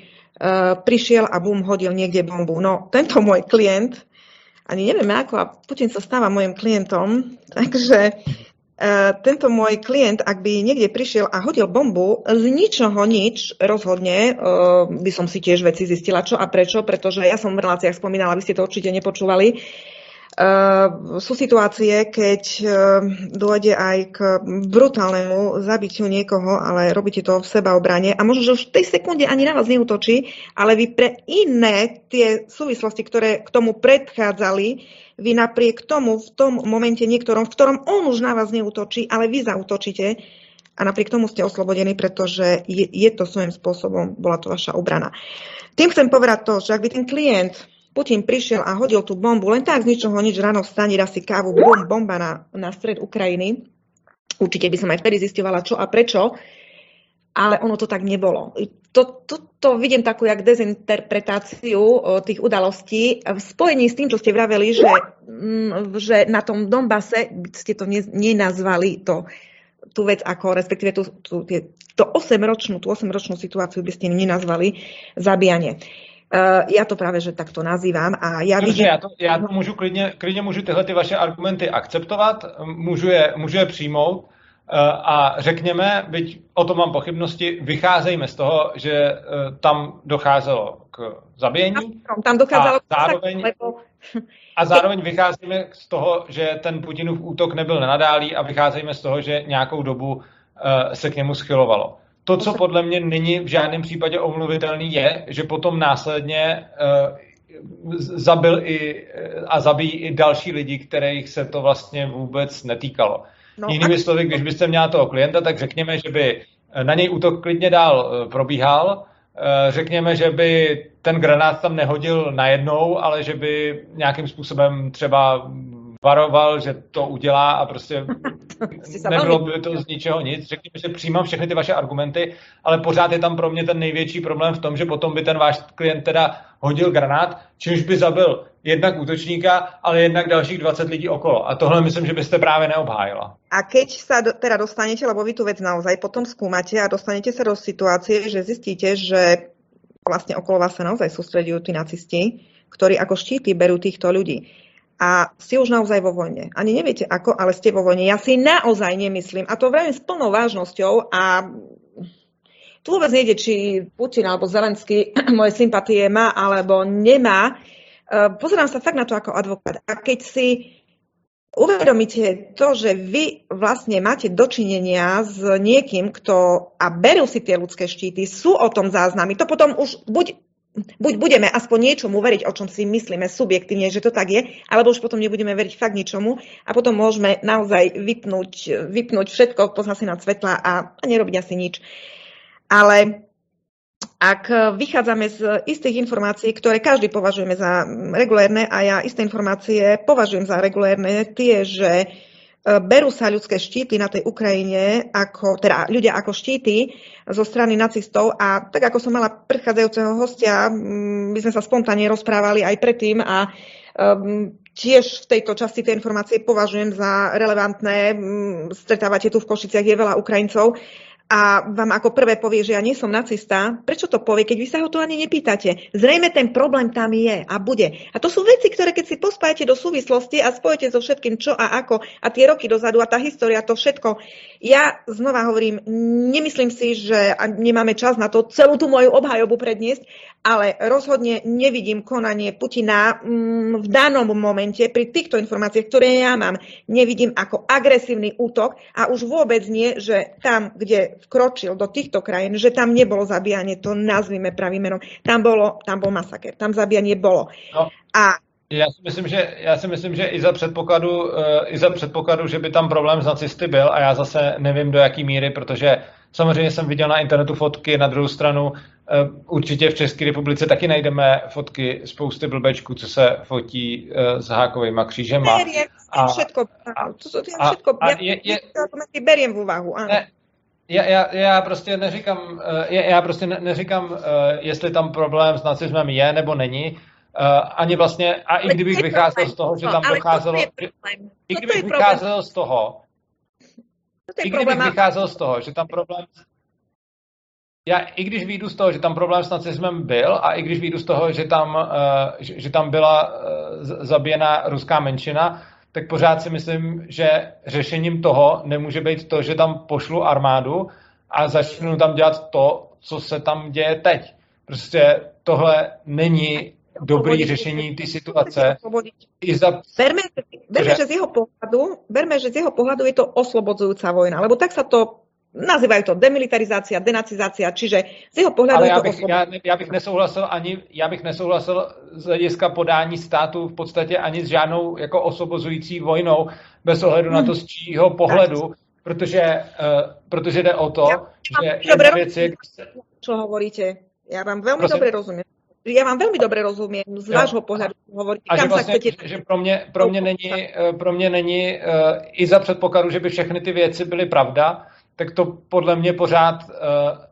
prišiel a bum, hodil niekde bombu. No, tento môj klient, ani nevieme ako, a Putin sa stáva môjim klientom, (laughs) takže Uh, tento môj klient, ak by niekde prišiel a hodil bombu, z ničoho nič rozhodne, uh, by som si tiež veci zistila, čo a prečo, pretože ja som v reláciách spomínala, vy ste to určite nepočúvali, Uh, sú situácie, keď uh, dôjde aj k brutálnemu zabitiu niekoho, ale robíte to v sebaobrane a možno, že už v tej sekunde ani na vás neutočí, ale vy pre iné tie súvislosti, ktoré k tomu predchádzali, vy napriek tomu v tom momente niektorom, v ktorom on už na vás neutočí, ale vy zautočíte a napriek tomu ste oslobodení, pretože je, je to svojím spôsobom, bola to vaša obrana. Tým chcem povedať to, že ak by ten klient Putin prišiel a hodil tú bombu, len tak z ničoho nič ráno vstane, dá si kávu, bum, bomba na, na stred Ukrajiny, určite by som aj vtedy zistovala čo a prečo, ale ono to tak nebolo. To, to, to vidím takú jak dezinterpretáciu tých udalostí v spojení s tým, čo ste vraveli, že, mm, že na tom Donbase ste to nenazvali to, tú vec ako, respektíve tú, tú, to 8-ročnú, tú 8-ročnú situáciu by ste nenazvali zabíjanie. Uh, já to právě, že tak to nazývám a já vidím... Já to, já to můžu klidně, klidně můžu tyhle ty vaše argumenty akceptovat, můžu je, můžu je přijmout, Eh, a řekněme, byť o tom mám pochybnosti, vycházejme z toho, že eh, tam docházelo k zabíjení. Tam docházelo a zároveň, a zároveň vycházíme z toho, že ten Putinův útok nebyl nenadálý a vycházejme z toho, že nějakou dobu eh, se k němu schylovalo. To, co podle mě není v žádném případě omluvitelný, je, že potom následně zabil i, a zabíjí i další lidi, kterých se to vlastně vůbec netýkalo. No, Jinými a... slovy, když byste měla toho klienta, tak řekněme, že by na něj útok klidně dál eh, probíhal, eh, řekněme, že by ten granát tam nehodil najednou, ale že by nějakým způsobem třeba varoval, že to udělá a prostě (laughs) nebylo by to z ničeho nic. Řekněme, že přijímám všechny ty vaše argumenty, ale pořád je tam pro mě ten největší problém v tom, že potom by ten váš klient teda hodil granát, čímž by zabil jednak útočníka, ale jednak dalších 20 lidí okolo. A tohle myslím, že byste právě neobhájila. A keď sa do, teda dostanete, lebo vy tu vec naozaj potom skúmate a dostanete sa do situácie, že zistíte, že vlastne okolo vás sa naozaj sústredujú tí nacisti, ktorí ako štíty berú týchto ľudí a ste už naozaj vo vojne. Ani neviete ako, ale ste vo vojne. Ja si naozaj nemyslím, a to vravím s plnou vážnosťou a tu vôbec nejde, či Putin alebo Zelenský (clears throat) moje sympatie má alebo nemá. E, pozerám sa fakt na to ako advokát. A keď si uvedomíte to, že vy vlastne máte dočinenia s niekým, kto a berú si tie ľudské štíty, sú o tom záznamy, to potom už buď buď budeme aspoň niečomu veriť, o čom si myslíme subjektívne, že to tak je, alebo už potom nebudeme veriť fakt ničomu a potom môžeme naozaj vypnúť, vypnúť všetko, pozná si na svetla a, a nerobiť asi nič. Ale ak vychádzame z istých informácií, ktoré každý považujeme za regulérne a ja isté informácie považujem za regulérne, tie, že berú sa ľudské štíty na tej Ukrajine, ako, teda ľudia ako štíty zo strany nacistov a tak ako som mala predchádzajúceho hostia, my sme sa spontánne rozprávali aj predtým a um, tiež v tejto časti tej informácie považujem za relevantné. Stretávate tu v Košiciach, je veľa Ukrajincov a vám ako prvé povie, že ja nie som nacista, prečo to povie, keď vy sa ho to ani nepýtate? Zrejme ten problém tam je a bude. A to sú veci, ktoré keď si pospájate do súvislosti a spojete so všetkým čo a ako a tie roky dozadu a tá história, to všetko. Ja znova hovorím, nemyslím si, že nemáme čas na to celú tú moju obhajobu predniesť, ale rozhodne nevidím konanie Putina mm, v danom momente pri týchto informáciách, ktoré ja mám, nevidím ako agresívny útok a už vôbec nie, že tam, kde vkročil do týchto krajín, že tam nebolo zabíjanie, to nazvime pravým menom. Tam, bolo, tam bol masaker, tam zabíjanie bolo. No. A já si myslím, že, já si myslím, že i za, předpokladu, uh, i za předpokladu, že by tam problém s nacisty byl, a já zase nevím do jaký míry, protože samozřejmě jsem viděl na internetu fotky, na druhou stranu Eh, určitě v České republice taky najdeme fotky spousty blbečků, co se fotí eh, s hákovými křížema. a, všetko, a, to, to, všetko, a, a je, je, beriem v úvahu, áno. Ne, já, já, já prostě neříkám, já, já prostě ne, neříkám, jestli tam problém s nacismem je nebo není, ani vlastně, a i kdybych vycházel z toho, že tam docházelo, i kdybych vycházel z toho, i kdybych vycházel z toho, že tam problém já i když výjdu z toho, že tam problém s nacismem byl a i když výjdu z toho, že tam, uh, že, že tam byla uh, zabíjena ruská menšina, tak pořád si myslím, že řešením toho nemůže být to, že tam pošlu armádu a začnu tam dělat to, co se tam děje teď. Prostě tohle není dobrý řešení té situace. I za... Berme, berme, že z jeho pohľadu, berme, že z jeho pohľadu je to oslobodzujúca vojna, lebo tak sa to nazývajú to demilitarizácia, denacizácia, čiže z jeho pohľadu Ale je to bych, já, já, bych nesouhlasil ani, já bych nesouhlasil z hlediska podání státu v podstatě ani s žádnou jako osvobozující vojnou, bez ohledu hmm. na to, z čího pohledu, protože, uh, protože jde o to, ja, že jedna věc je... Čo hovoríte? Já vám velmi Prosím? dobře rozumím. Já vám velmi dobře rozumím z vášho pohledu. Hovoríte, a kam že, vlastně, chcete... že pro mě, pro mě není, eh, pro mě není uh, i za předpokladu, že by všechny ty věci byly pravda, tak to podle mě pořád uh,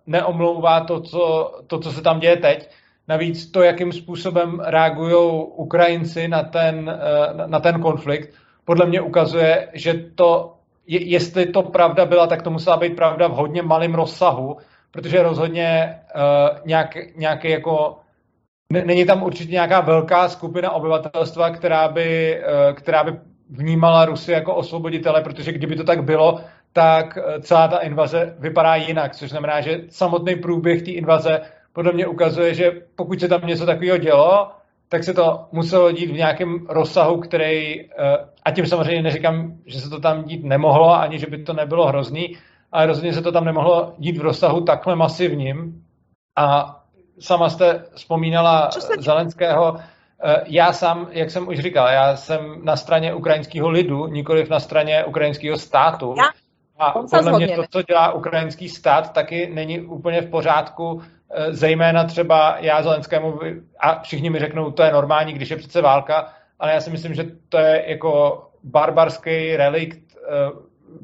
neomlouvá to co, to, co se tam děje teď. Navíc to, jakým způsobem reagují Ukrajinci na ten, uh, na ten konflikt, podle mě ukazuje, že to, je, jestli to pravda byla, tak to musela být pravda v hodně malém rozsahu, protože rozhodně uh, nějak, nějaký jako není tam určitě nějaká velká skupina obyvatelstva, která by, která by vnímala Rusy jako osvoboditele, protože kdyby to tak bylo, tak eh, celá ta invaze vypadá jinak, což znamená, že samotný průběh té invaze podle mě ukazuje, že pokud se tam něco takového dělo, tak se to muselo dít v nějakém rozsahu, který, eh, a tím samozřejmě neříkám, že se to tam dít nemohlo, ani že by to nebylo hrozný, ale rozhodně se to tam nemohlo dít v rozsahu takhle masivním. A sama jste vzpomínala Zelenského, eh, já sám, jak jsem už říkal, já jsem na straně ukrajinského lidu, nikoliv na straně ukrajinského státu. Já a podle mě to, co dělá ukrajinský stát, taky není úplně v pořádku, e, zejména třeba já Zelenskému, a všichni mi řeknou, to je normální, když je přece válka, ale já si myslím, že to je jako barbarský relikt e,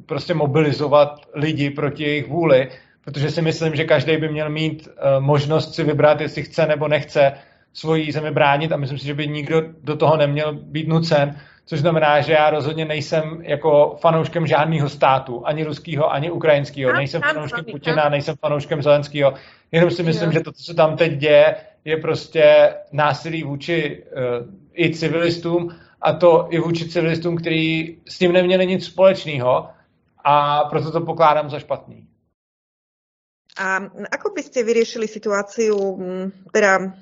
prostě mobilizovat lidi proti jejich vůli, protože si myslím, že každý by měl mít e, možnost si vybrat, jestli chce nebo nechce svoji zemi bránit a myslím si, že by nikdo do toho neměl být nucen což znamená, že já rozhodně nejsem jako fanouškem žádného státu, ani ruského, ani ukrajinského, nejsem fanouškem Putina, nejsem fanouškem Zelenského, jenom si myslím, že to, co se tam teď děje, je prostě násilí vůči uh, i civilistům, a to i vůči civilistům, kteří s tím neměli nic společného a proto to pokládám za špatný. A ako by ste vyriešili situáciu, teda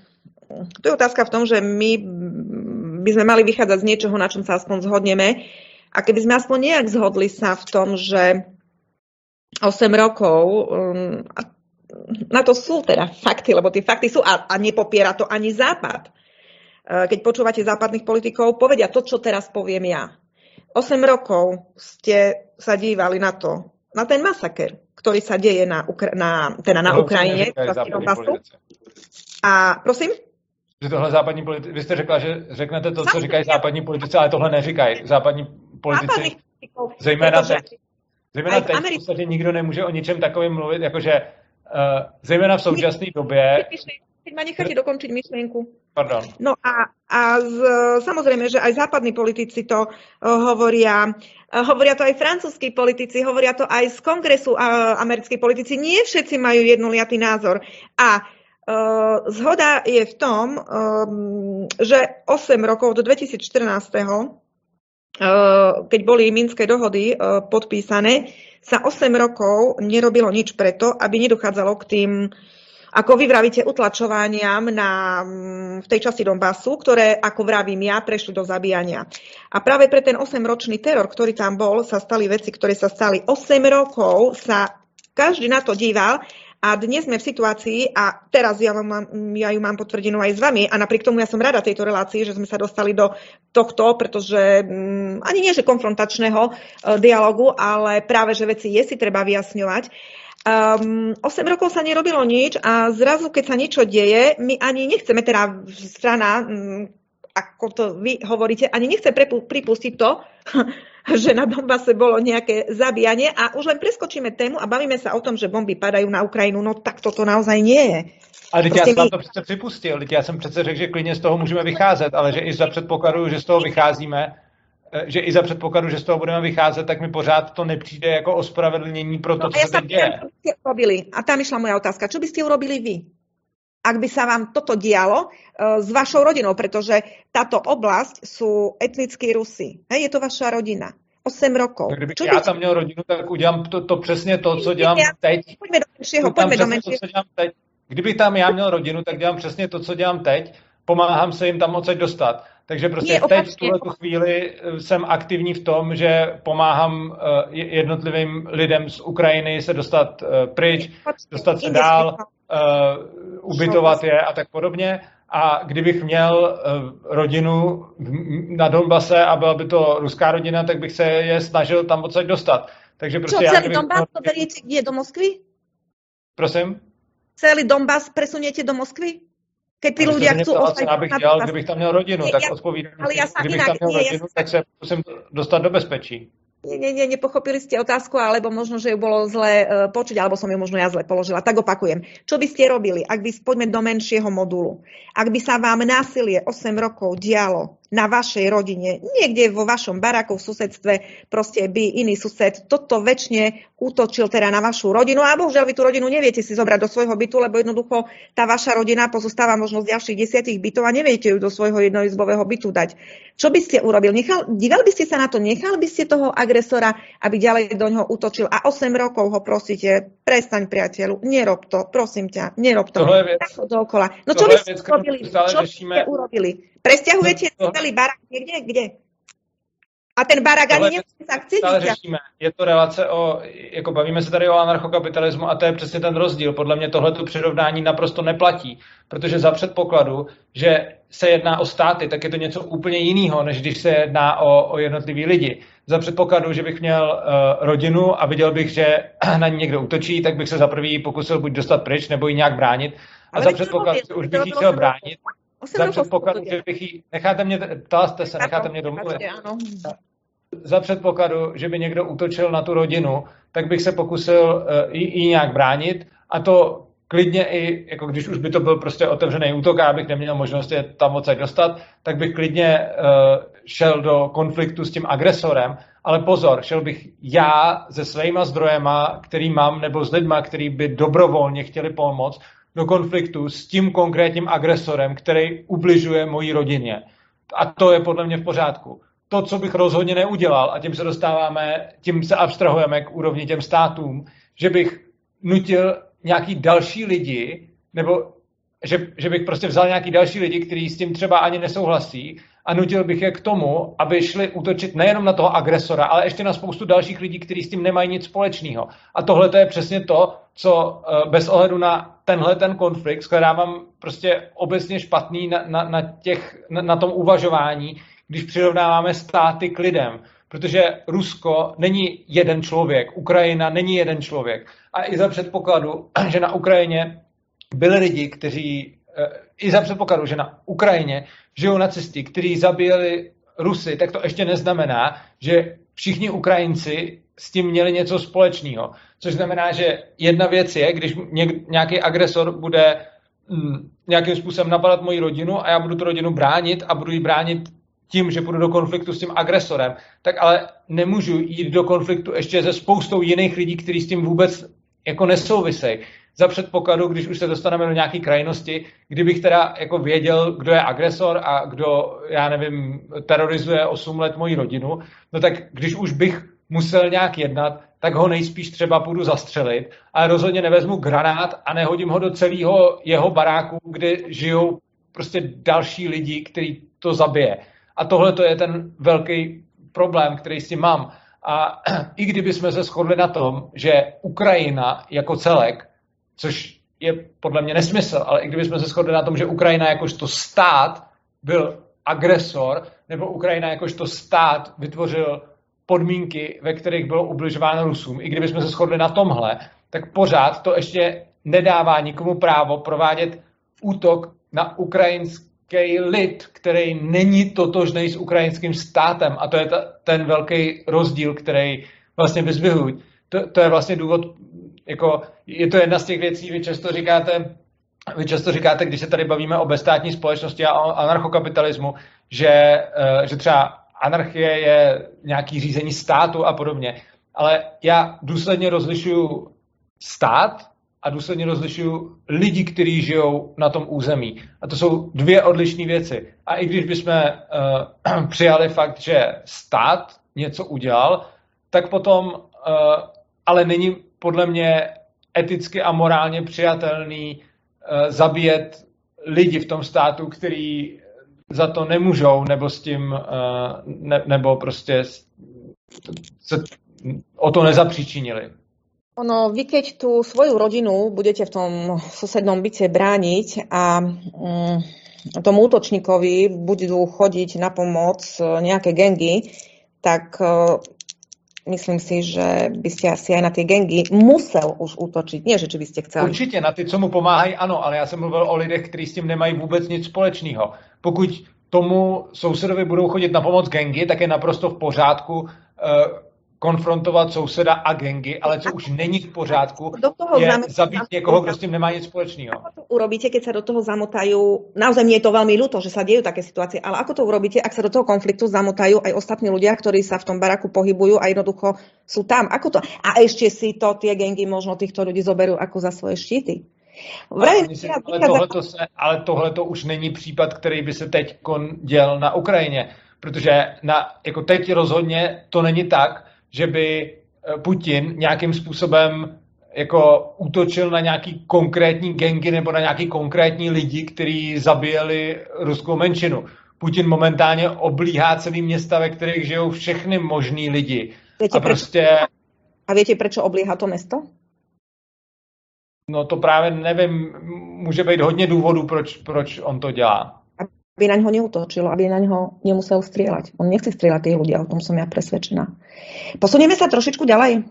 to je otázka v tom, že my by sme mali vychádzať z niečoho, na čom sa aspoň zhodneme. A keby sme aspoň nejak zhodli sa v tom, že 8 rokov, na to sú teda fakty, lebo tie fakty sú a, a nepopiera to ani Západ. Uh, keď počúvate západných politikov, povedia to, čo teraz poviem ja. 8 rokov ste sa dívali na to, na ten masaker, ktorý sa deje na, Ukra- na, teda na Ukrajine. A prosím? že tohle západní politici, vy jste řekla, že řeknete to, co říkají západní politici, ale tohle neříkají. Západní politici, zejména teď, zejména teď v podstatě nikdo nemůže o ničem takovém mluvit, jakože uh, zejména v současné době... Keď ma necháte dokončiť myšlienku. Pardon. No a, a z, samozrejme, že aj západní politici to uh, hovoria, uh, hovoria to aj francúzskí politici, hovoria to aj z kongresu uh, americkí politici. Nie všetci majú jednoliatý názor. A Eh, zhoda je v tom, ehm, že 8 rokov do 2014 eh, keď boli Minské dohody eh, podpísané, sa 8 rokov nerobilo nič preto, aby nedochádzalo k tým, ako vy vravíte, utlačovaniam na, mm, v tej časti Donbasu, ktoré, ako vravím ja, prešli do zabíjania. A práve pre ten 8-ročný teror, ktorý tam bol, sa stali veci, ktoré sa stali. 8 rokov sa každý na to díval a dnes sme v situácii, a teraz ja, mám, ja ju mám potvrdenú aj s vami, a napriek tomu ja som rada tejto relácii, že sme sa dostali do tohto, pretože mm, ani nie, že konfrontačného uh, dialogu, ale práve, že veci je si treba vyjasňovať. Um, 8 rokov sa nerobilo nič a zrazu, keď sa niečo deje, my ani nechceme, teda strana, um, ako to vy hovoríte, ani nechce pripustiť to, (laughs) že na Donbase bolo nejaké zabíjanie a už len preskočíme tému a bavíme sa o tom, že bomby padajú na Ukrajinu, no tak toto naozaj nie je. Ale prostě já jsem my... to přece připustil, já jsem přece řekl, že klidně z toho můžeme vycházet, ale že i za předpokladu, že z toho vycházíme, že i za předpokladu, že z toho budeme vycházet, tak mi pořád to nepřijde jako ospravedlnění pro to, no, co ja se teď děje. Urobili. A tam išla moja otázka. Čo by ste urobili vy? Ak by sa vám toto dialo uh, s vašou rodinou, pretože táto oblasť sú etnickí Rusy. Hej, je to vaša rodina. 8 rokov. Tak kdybych Čo já tam měl rodinu, tak udělám to, to přesně to, co dělám teď. Pojďme do menšího, pojďme do menšího. To, co dělám teď. Kdybych tam já měl rodinu, tak dělám přesně to, co dělám teď. Pomáhám se jim tam odsaď dostat. Takže prostě Nie, teď v tuhle tu chvíli eh, jsem aktivní v tom, že pomáhám eh, jednotlivým lidem z Ukrajiny se dostat eh, pryč, dostat se dál, ubytovat je a tak podobně. A kdybych měl rodinu na Donbase a byla by to ruská rodina, tak bych se je snažil tam odsaď dostat. Takže prostě Čo, celý já, Donbass to beriete? Do Moskvy? Prosím? Celý Donbass presuniete do Moskvy? Keď ty ľudia chcú ostať... Já bych dělal, kdybych tam měl rodinu, tak ja, odpovídám. Ale ja sa kdybych tam měl rodinu, ja tak se musím dostat do bezpečí. Nie, nie, nie, nepochopili ste otázku, alebo možno, že ju bolo zle uh, počuť, alebo som ju možno ja zle položila. Tak opakujem. Čo by ste robili, ak by, poďme do menšieho modulu, ak by sa vám násilie 8 rokov dialo na vašej rodine, niekde vo vašom baraku v susedstve, proste by iný sused toto väčšine útočil teda na vašu rodinu a bohužiaľ vy tú rodinu neviete si zobrať do svojho bytu, lebo jednoducho tá vaša rodina pozostáva možno z ďalších desiatich bytov a neviete ju do svojho jednoizbového bytu dať. Čo by ste urobili? Nechal, divali by ste sa na to, nechali by ste toho agresora, aby ďalej do ňoho útočil a 8 rokov ho prosíte, prestaň priateľu, nerob to, prosím ťa, nerob to. Tohle je vec. No čo by ste urobili? Čo by ste urobili? Presťahujete to, celý barak někde? Kde? A ten barak ani nemusí sa chce řešíme. Je to relace o, jako bavíme se tady o anarchokapitalismu a to je přesně ten rozdíl. Podle mě tohleto přirovnání naprosto neplatí, protože za předpokladu, že se jedná o státy, tak je to něco úplně jiného, než když se jedná o, o jednotlivý lidi. Za předpokladu, že bych měl uh, rodinu a viděl bych, že (clears throat) na ní někdo útočí, tak bych se za prvý pokusil buď dostat pryč, nebo ji nějak bránit. A Ale za předpokladu, že už bych ji chtěl bránit, za předpokladu, že bych jí, necháte mě, ptala jste se, necháte mě domluvit. Za předpokladu, že by někdo útočil na tu rodinu, tak bych se pokusil uh, jí, jí nějak bránit a to klidně i, jako když už by to byl prostě otevřený útok a abych neměl možnost je tam odsaď dostat, tak bych klidně uh, šel do konfliktu s tím agresorem, ale pozor, šel bych já se svýma zdrojema, který mám, nebo s lidma, který by dobrovolně chtěli pomoct, do konfliktu s tím konkrétním agresorem, který ubližuje mojí rodině. A to je podle mě v pořádku. To, co bych rozhodně neudělal, a tím se dostáváme, tím se abstrahujeme k úrovni těm státům, že bych nutil nějaký další lidi, nebo že, že bych prostě vzal nějaký další lidi, kteří s tím třeba ani nesouhlasí a nutil bych je k tomu, aby šli útočit nejenom na toho agresora, ale ještě na spoustu dalších lidí, kteří s tím nemají nic společného. A tohle to je přesně to, co eh, bez ohledu na tenhle ten konflikt shledávám prostě obecně špatný na, na, na, těch, na, na tom uvažování, když přirovnáváme státy k lidem. Protože Rusko není jeden člověk, Ukrajina není jeden člověk. A i za předpokladu, (clears throat) že na Ukrajině byli lidi, kteří, eh, i za předpokladu, že na Ukrajině žijou nacisti, kteří zabíjeli Rusy, tak to ještě neznamená, že všichni Ukrajinci s tím měli něco společného. Což znamená, že jedna věc je, když nějaký agresor bude mm, nějakým způsobem napadat moji rodinu a já budu tu rodinu bránit a budu ji bránit tím, že půjdu do konfliktu s tím agresorem, tak ale nemůžu jít do konfliktu ještě se spoustou jiných lidí, kteří s tím vůbec jako nesouvisejí. Za předpokladu, když už se dostaneme do nějaké krajnosti, kdybych teda jako věděl, kdo je agresor a kdo, já nevím, terorizuje 8 let moji rodinu, no tak když už bych musel nějak jednat, tak ho nejspíš třeba půjdu zastřelit, ale rozhodně nevezmu granát a nehodím ho do celého jeho baráku, kde žijou prostě další lidi, který to zabije. A tohle to je ten velký problém, který s tím mám. A (clears throat) i kdyby jsme se shodli na tom, že Ukrajina jako celek, což je podle mě nesmysl, ale i kdyby jsme se shodli na tom, že Ukrajina jakožto stát byl agresor, nebo Ukrajina jakožto stát vytvořil podmínky, ve kterých bylo ubližováno Rusům, i kdybychom se shodli na tomhle, tak pořád to ještě nedává nikomu právo provádět útok na Ukrajinsk, ukrajinský lid, který není totožný s ukrajinským státem. A to je ta, ten velký rozdíl, který vlastně vyzvihují. To, to je vlastně důvod, jako, je to jedna z těch věcí, vy často říkáte, vy často říkáte, když se tady bavíme o bezstátní společnosti a o anarchokapitalismu, že, eh, že třeba anarchie je nějaký řízení státu a podobně. Ale já důsledně rozlišuju stát a důsledně rozlišuju lidi, kteří žijou na tom území. A to jsou dvě odlišné věci. A i když bychom uh, (clears throat) přijali fakt, že stát něco udělal, tak potom uh, ale není podle mě eticky a morálně přijatelný uh, zabíjet lidi v tom státu, který za to nemůžou, nebo s tím, uh, ne, nebo prostě se o to nezapříčinili. Ono, vy keď tú svoju rodinu budete v tom susednom byte brániť a um, tomu útočníkovi budú chodiť na pomoc e, nejaké gengy, tak myslím si, že by ste asi aj na tie gengy musel už útočiť. Nie, že či by ste chceli. Určitě, na ty, co mu pomáhají, ano, ale já jsem mluvil o lidech, kteří s tím nemají vůbec nic společného. Pokud tomu sousedovi budou chodit na pomoc gengy, tak je naprosto v pořádku uh, konfrontovat souseda a gengy, ale co už není v pořádku, do toho je zabít někoho, kdo s tím nemá nic společného. Ako to urobíte, keď sa do toho zamotajú, naozaj mne je to veľmi ľúto, že sa dejú také situácie, ale ako to urobíte, ak sa do toho konfliktu zamotajú aj ostatní ľudia, ktorí sa v tom baraku pohybujú a jednoducho sú tam? Ako to? A ešte si to tie gengy možno týchto ľudí zoberú ako za svoje štíty. Ale, si, ale, tohleto se, ale tohleto už není případ, který by se teď děl na Ukrajině, protože na, jako teď rozhodně to není tak, že by eh, Putin nějakým způsobem jako útočil na nějaký konkrétní gengy nebo na nějaký konkrétní lidi, kteří zabíjeli ruskou menšinu. Putin momentálně oblíhá celý města, ve kterých žijou všechny možný lidi. Viete, a prostě... A víte, proč oblíhá to město? No to právě nevím, může být hodně důvodů, proč, proč on to dělá. Aby na něho neutočilo, aby na něho nemusel strieľať. On nechce strieľať tých ľudí, o tom som ja presvedčená. Posunieme sa trošičku ďalej.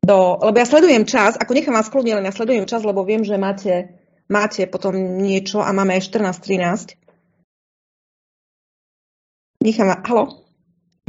Do, lebo ja sledujem čas, ako nechám vás kľudne, len ja sledujem čas, lebo viem, že máte, máte potom niečo a máme aj 14.13. Nechám vás, halo?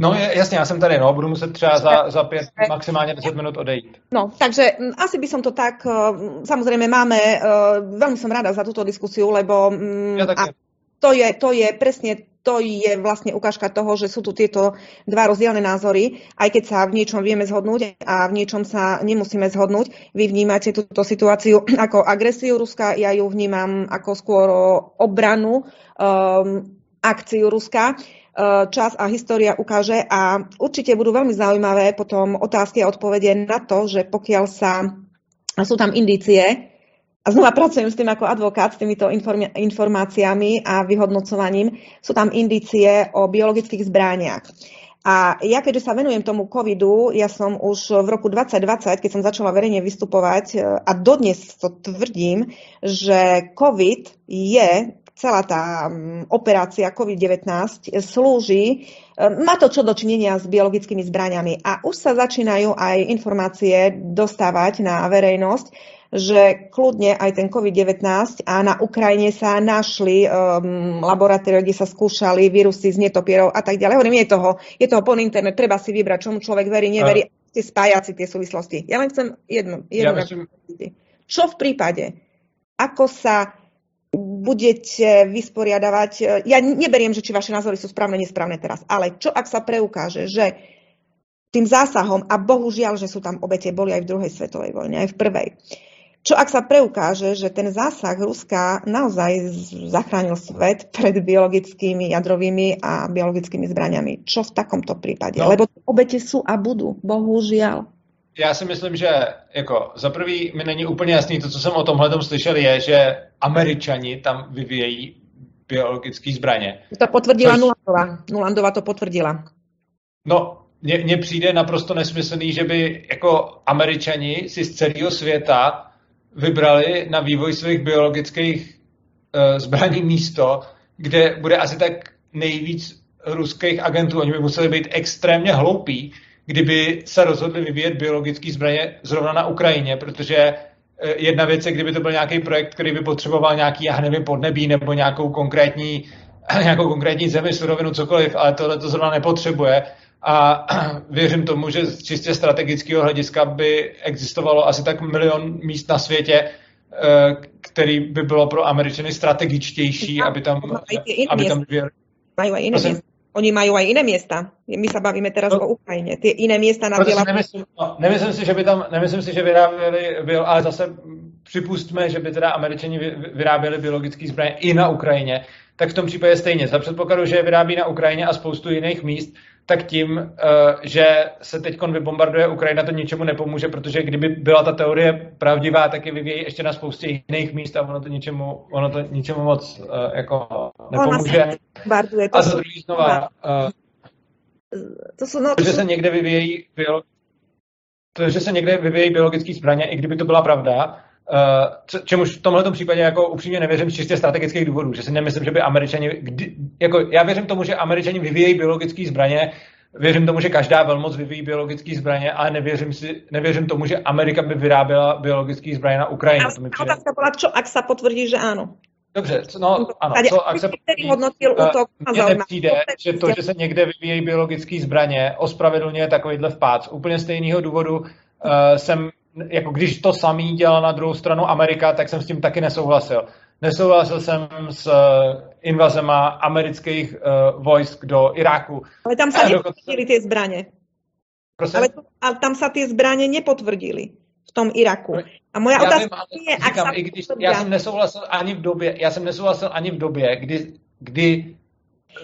No jasně, já jsem tady, no, budu muset třeba za, za pět, maximálně 10 minut odejít. No, takže mm, asi by som to tak, mm, samozrejme máme, e, veľmi som rada za túto diskusiu, lebo mm, ja a to je, to je presne to je vlastne ukážka toho, že sú tu tieto dva rozdielne názory, aj keď sa v niečom vieme zhodnúť a v niečom sa nemusíme zhodnúť. Vy vnímate túto situáciu (clears throat) ako agresiu Ruska, ja ju vnímam ako skôr obranu um, akciu Ruska. Eh, čas a história ukáže a určite budú veľmi zaujímavé potom otázky a odpovede na to, že pokiaľ sa sú tam indície, a znova pracujem s tým ako advokát, s týmito informáciami a vyhodnocovaním, sú tam indície o biologických zbrániach. A ja, keďže sa venujem tomu covidu, ja som už v roku 2020, keď som začala verejne vystupovať, eh, a dodnes to tvrdím, že covid je celá tá operácia COVID-19 slúži, e, má to čo dočinenia s biologickými zbraniami a už sa začínajú aj informácie dostávať na verejnosť, že kľudne aj ten COVID-19 a na Ukrajine sa našli um, laboratórie, kde sa skúšali vírusy z netopierov a tak ďalej. Hovorím, je toho, je toho plný internet, treba si vybrať, čomu človek verí, neverí, ste spájaci tie súvislosti. Ja len chcem jednu, jednu ja myslím... Čo v prípade, ako sa budete vysporiadavať. Ja neberiem, že či vaše názory sú správne, nesprávne teraz, ale čo ak sa preukáže, že tým zásahom, a bohužiaľ, že sú tam obete, boli aj v druhej svetovej vojne, aj v prvej. Čo ak sa preukáže, že ten zásah Ruska naozaj zachránil svet pred biologickými, jadrovými a biologickými zbraniami? Čo v takomto prípade? No. Lebo obete sú a budú, bohužiaľ já si myslím, že jako za prvý mi není úplně jasný to, co jsem o tomhle slyšel, je, že američani tam vyvíjejí biologické zbraně. To potvrdila což... Nulandova. Nulandova to potvrdila. No, mně přijde naprosto nesmyslný, že by jako američani si z celého světa vybrali na vývoj svých biologických uh, zbraní místo, kde bude asi tak nejvíc ruských agentů. Oni by museli být extrémně hloupí, kdyby se rozhodli vyvíjet biologické zbraně zrovna na Ukrajině, protože jedna věc je, kdyby to byl nějaký projekt, který by potřeboval nějaký, já nevím, podnebí nebo nějakou konkrétní, (clears throat) nějakou konkrétní zemi, surovinu, cokoliv, ale tohle to zrovna nepotřebuje. A (clears throat) věřím tomu, že z čistě strategického hlediska by existovalo asi tak milion míst na světě, který by bylo pro Američany strategičtější, aby tam, aby tam Majú aj iné Prosím? miesta. Oni majú aj iné miesta. My sa bavíme teraz no, o Ukrajine. Tie iné miesta na diela... Nemyslím, no, nemyslím, si, že by tam, nemyslím si, že vyráběli, byl, ale zase připustme, že by teda američani vyráběli biologické zbraně i na Ukrajině, tak v tom případě stejně. Za předpokladu, že je vyrábí na Ukrajině a spoustu jiných míst, tak tím, eh, že se teď vybombarduje Ukrajina, to ničemu nepomůže, protože kdyby byla ta teorie pravdivá, tak je vyvíjí ještě na spoustě jiných míst a ono to ničemu, ono to ničemu moc uh, jako nepomůže. Bombarduje, to a za druhý znova, uh, to jsou, no, to že se někde vyvíjí to, že se někde vyvíjí biologické zbraně, i kdyby to byla pravda, Uh, čemuž v tomhle případě jako upřímně nevěřím z čistě strategických důvodů, že si nemyslím, že by američani, kdy, jako já věřím tomu, že američani vyvíjejí biologické zbraně, věřím tomu, že každá velmoc vyvíjí biologické zbraně, ale nevěřím, si, nevěřím tomu, že Amerika by vyráběla biologické zbraně na Ukrajině. A to otázka byla, čo, ak se potvrdí, že ano. Dobře, no ano, co, ak se potvrdí, hodnotil útok mně nepřijde, že to, že se někde vyvíjejí biologické zbraně, ospravedlňuje takovýhle vpád. Z úplně stejného důvodu uh, jsem jako když to samý dělal na druhou stranu Amerika, tak jsem s tím taky nesouhlasil. Nesouhlasil jsem s uh, invazema amerických uh, vojsk do Iráku. Ale tam se nepotvrdili ty zbraně. Prosím? Ale, to, ale tam se ty zbraně nepotvrdili v tom Iraku. A moja já otázka vím, je, říkám, i když já jsem nesouhlasil ani v době, já jsem nesouhlasil ani v době, kdy, kdy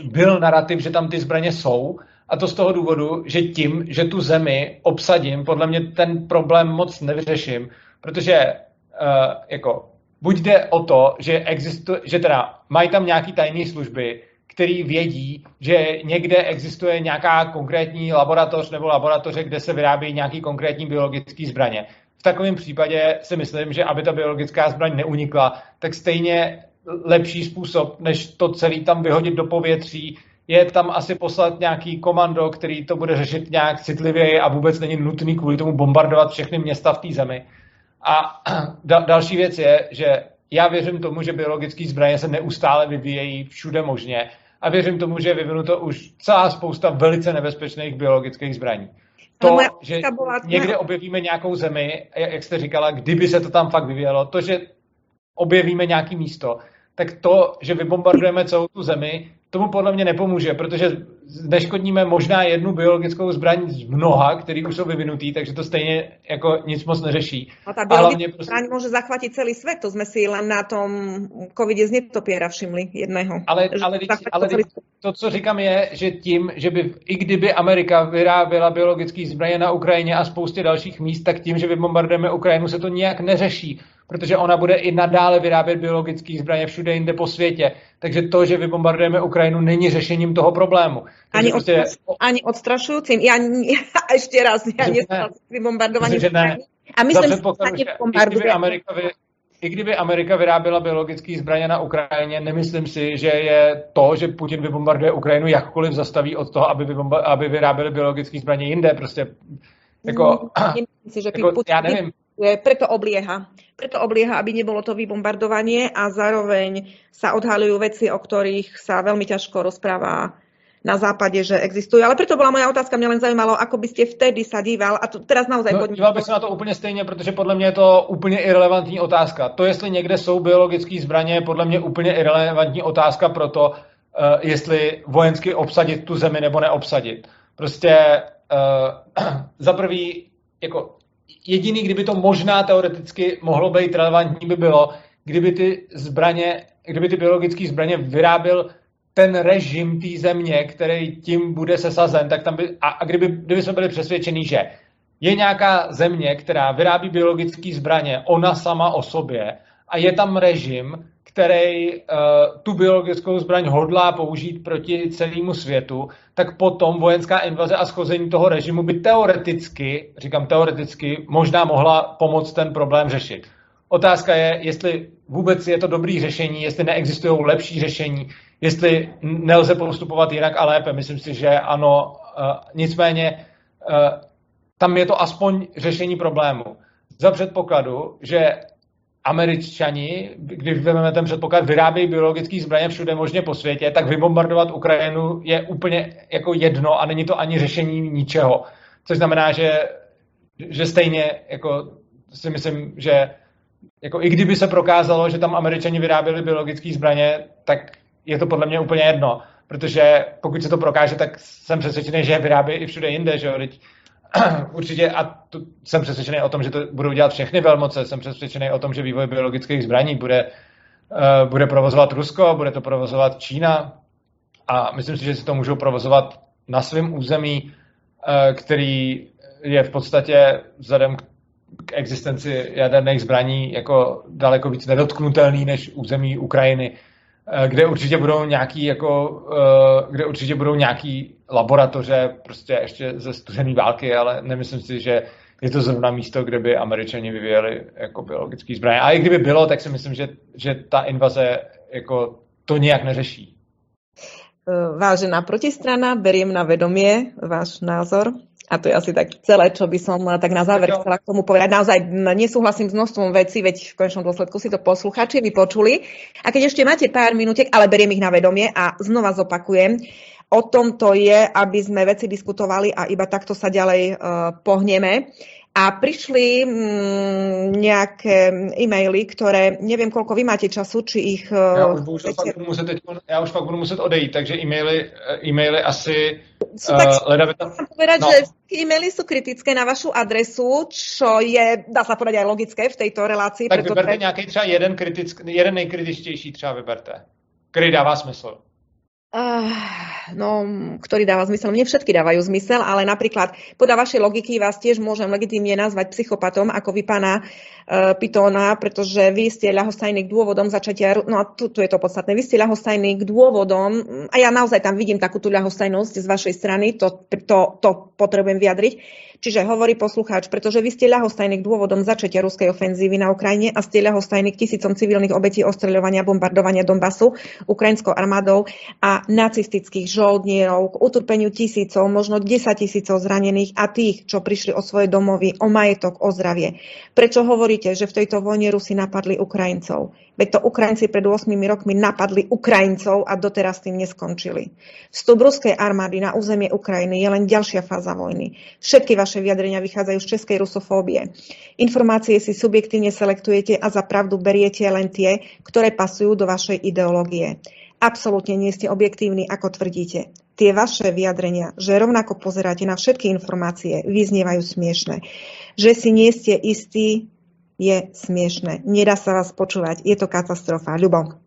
byl narrativ, že tam ty zbraně jsou, a to z toho důvodu, že tím, že tu zemi obsadím, podle mě ten problém moc nevyřeším, protože uh, jako buď jde o to, že existuje, že teda mají tam nějaký tajné služby, který vědí, že někde existuje nějaká konkrétní laboratoř nebo laboratoře, kde se vyrábějí nějaký konkrétní biologický zbraně. V takovém případě si myslím, že aby ta biologická zbraň neunikla, tak stejně lepší způsob, než to celý tam vyhodit do povětří, je tam asi poslat nějaký komando, který to bude řešit nějak citlivěji a vůbec není nutný kvůli tomu bombardovat všechny města v té zemi. A (clears throat) da- další věc je, že já věřím tomu, že biologické zbraně se neustále vyvíjejí všude možně a věřím tomu, že je vyvinuto už celá spousta velice nebezpečných biologických zbraní. To, že někde objevíme nějakou zemi, jak jste říkala, kdyby se to tam fakt vyvíjelo, to, že objevíme nějaký místo, tak to, že vybombardujeme celou tu zemi, tomu podle mě nepomůže, protože neškodníme možná jednu biologickou zbraň z mnoha, který už jsou vyvinutý, takže to stejně jako nic moc neřeší. A ta biologická prostě... zbraň může zachvátit celý svět, to jsme si len na tom covidě z netopěra všimli jedného. Ale, ale, ale to, co říkám je, že tím, že by i kdyby Amerika vyráběla biologické zbraně na Ukrajině a spoustě dalších míst, tak tím, že vybombardujeme Ukrajinu, se to nijak neřeší protože ona bude i nadále vyrábět biologické zbraně všude jinde po světě. Takže to, že vybombardujeme Ukrajinu, není řešením toho problému. ani, prostě... ani odstrašujícím. Já (laughs) ještě raz, já nesouhlasím s vybombardováním A myslím, že bombarduje. Amerika vy, i kdyby Amerika vyráběla biologické zbraně na Ukrajině, nemyslím si, že je to, že Putin vybombarduje Ukrajinu, jakkoliv zastaví od toho, aby, vybomba- aby vyráběli biologické zbraně jinde. Prostě jako, (clears throat) Myslím si, že jako, Putin já nevím, preto oblieha. Preto oblieha, aby nebolo to vybombardovanie a zároveň sa odhalujú veci, o ktorých sa veľmi ťažko rozpráva na západě, že existují. Ale proto byla moja otázka, mě len zajímalo, ako byste vtedy sa díval, a to teraz naozaj... No, díval bych se na to úplně stejně, protože podle mě je to úplně irrelevantní otázka. To, jestli někde jsou biologické zbraně, je podle mě úplně irrelevantní otázka pro to, uh, jestli vojensky obsadit tu zemi nebo neobsadit. Prostě uh, (clears throat) za prvý, jako jediný, kdyby to možná teoreticky mohlo být relevantní, by bylo, kdyby ty zbraně, kdyby ty biologické zbraně vyráběl ten režim té země, který tím bude sesazen, tak tam by, a, a kdyby, kdyby jsme byli přesvědčeni, že je nějaká země, která vyrábí biologické zbraně, ona sama o sobě, a je tam režim, který uh, tu biologickou zbraň hodlá použít proti celému světu, tak potom vojenská invaze a schození toho režimu by teoreticky, říkám teoreticky, možná mohla pomoct ten problém řešit. Otázka je, jestli vůbec je to dobrý řešení, jestli neexistují lepší řešení, jestli nelze postupovat jinak a lépe. Myslím si, že ano. Uh, nicméně uh, tam je to aspoň řešení problému. za předpokladu, že Američani, když vezmeme ten předpoklad, vyrábějí biologické zbraně všude možně po světě, tak vybombardovat Ukrajinu je úplně jako jedno a není to ani řešení ničeho. Což znamená, že, že stejně jako si myslím, že jako i kdyby se prokázalo, že tam Američani vyráběli biologické zbraně, tak je to podle mě úplně jedno. Protože pokud se to prokáže, tak jsem přesvědčený, že je vyrábí i všude jinde. Že jo? Teď, (clears throat) určitě, a tu, jsem přesvědčený o tom, že to budou dělat všechny velmoce, jsem přesvědčený o tom, že vývoj biologických zbraní bude, uh, bude provozovat Rusko, bude to provozovat Čína. A myslím si, že si to můžou provozovat na svém území, uh, který je v podstatě vzhledem k k existenci jaderných zbraní jako daleko víc nedotknutelný než území Ukrajiny, eh, kde určitě budou nějaký jako, eh, kde určitě budou nějaký laboratoře prostě ještě ze studené války, ale nemyslím si, že je to zrovna místo, kde by američani vyvíjeli jako biologický zbraně. A i kdyby bylo, tak si myslím, že, že ta invaze jako to nějak neřeší. Eh, vážená protistrana, beriem na vedomie váš názor. A to je asi tak celé, čo by som tak na záver chcela k tomu povedať. Naozaj nesúhlasím s množstvom vecí, veď v konečnom dôsledku si to posluchači vypočuli. A keď ešte máte pár minútek, ale beriem ich na vedomie a znova zopakujem, o tom to je, aby sme veci diskutovali a iba takto sa ďalej uh, pohneme a prišli mm, nejaké e-maily, ktoré neviem, koľko vy máte času, či ich... Já už, bohužel fakt budu muset teď, já už fakt budu muset odejít, takže e-maily, e-maily asi... Sú tak uh, leda tam... povedať, no. že e-maily sú kritické na vašu adresu, čo je, dá sa povedať, aj logické v tejto relácii. Tak vyberte pre... nějaký třeba jeden, kritick, jeden nejkritičtější třeba vyberte, který dává smysl. Uh, no, ktorý dáva zmysel. Mne všetky dávajú zmysel, ale napríklad podľa vašej logiky vás tiež môžem legitimne nazvať psychopatom, ako vy pána uh, Pitóna, pretože vy ste ľahostajní k dôvodom začatia, no a tu, tu je to podstatné, vy ste ľahostajní k dôvodom, a ja naozaj tam vidím takú tú ľahostajnosť z vašej strany, to, to, to potrebujem vyjadriť, Čiže hovorí poslucháč, pretože vy ste ľahostajní k dôvodom začatia ruskej ofenzívy na Ukrajine a ste ľahostajní k tisícom civilných obetí ostreľovania, bombardovania Donbasu ukrajinskou armádou a nacistických žoldnierov, k utrpeniu tisícov, možno 10 tisícov zranených a tých, čo prišli o svoje domovy, o majetok, o zdravie. Prečo hovoríte, že v tejto vojne Rusi napadli Ukrajincov? Veď to Ukrajinci pred 8 rokmi napadli Ukrajincov a doteraz tým neskončili. Vstup ruskej armády na územie Ukrajiny je len ďalšia fáza vojny. Všetky vaše vyjadrenia vychádzajú z českej rusofóbie. Informácie si subjektívne selektujete a za pravdu beriete len tie, ktoré pasujú do vašej ideológie. Absolútne nie ste objektívni, ako tvrdíte. Tie vaše vyjadrenia, že rovnako pozeráte na všetky informácie, vyznievajú smiešne. Že si nie ste istí, je smiešné. Nedá sa vás počúvať. Je to katastrofa. Ľubo.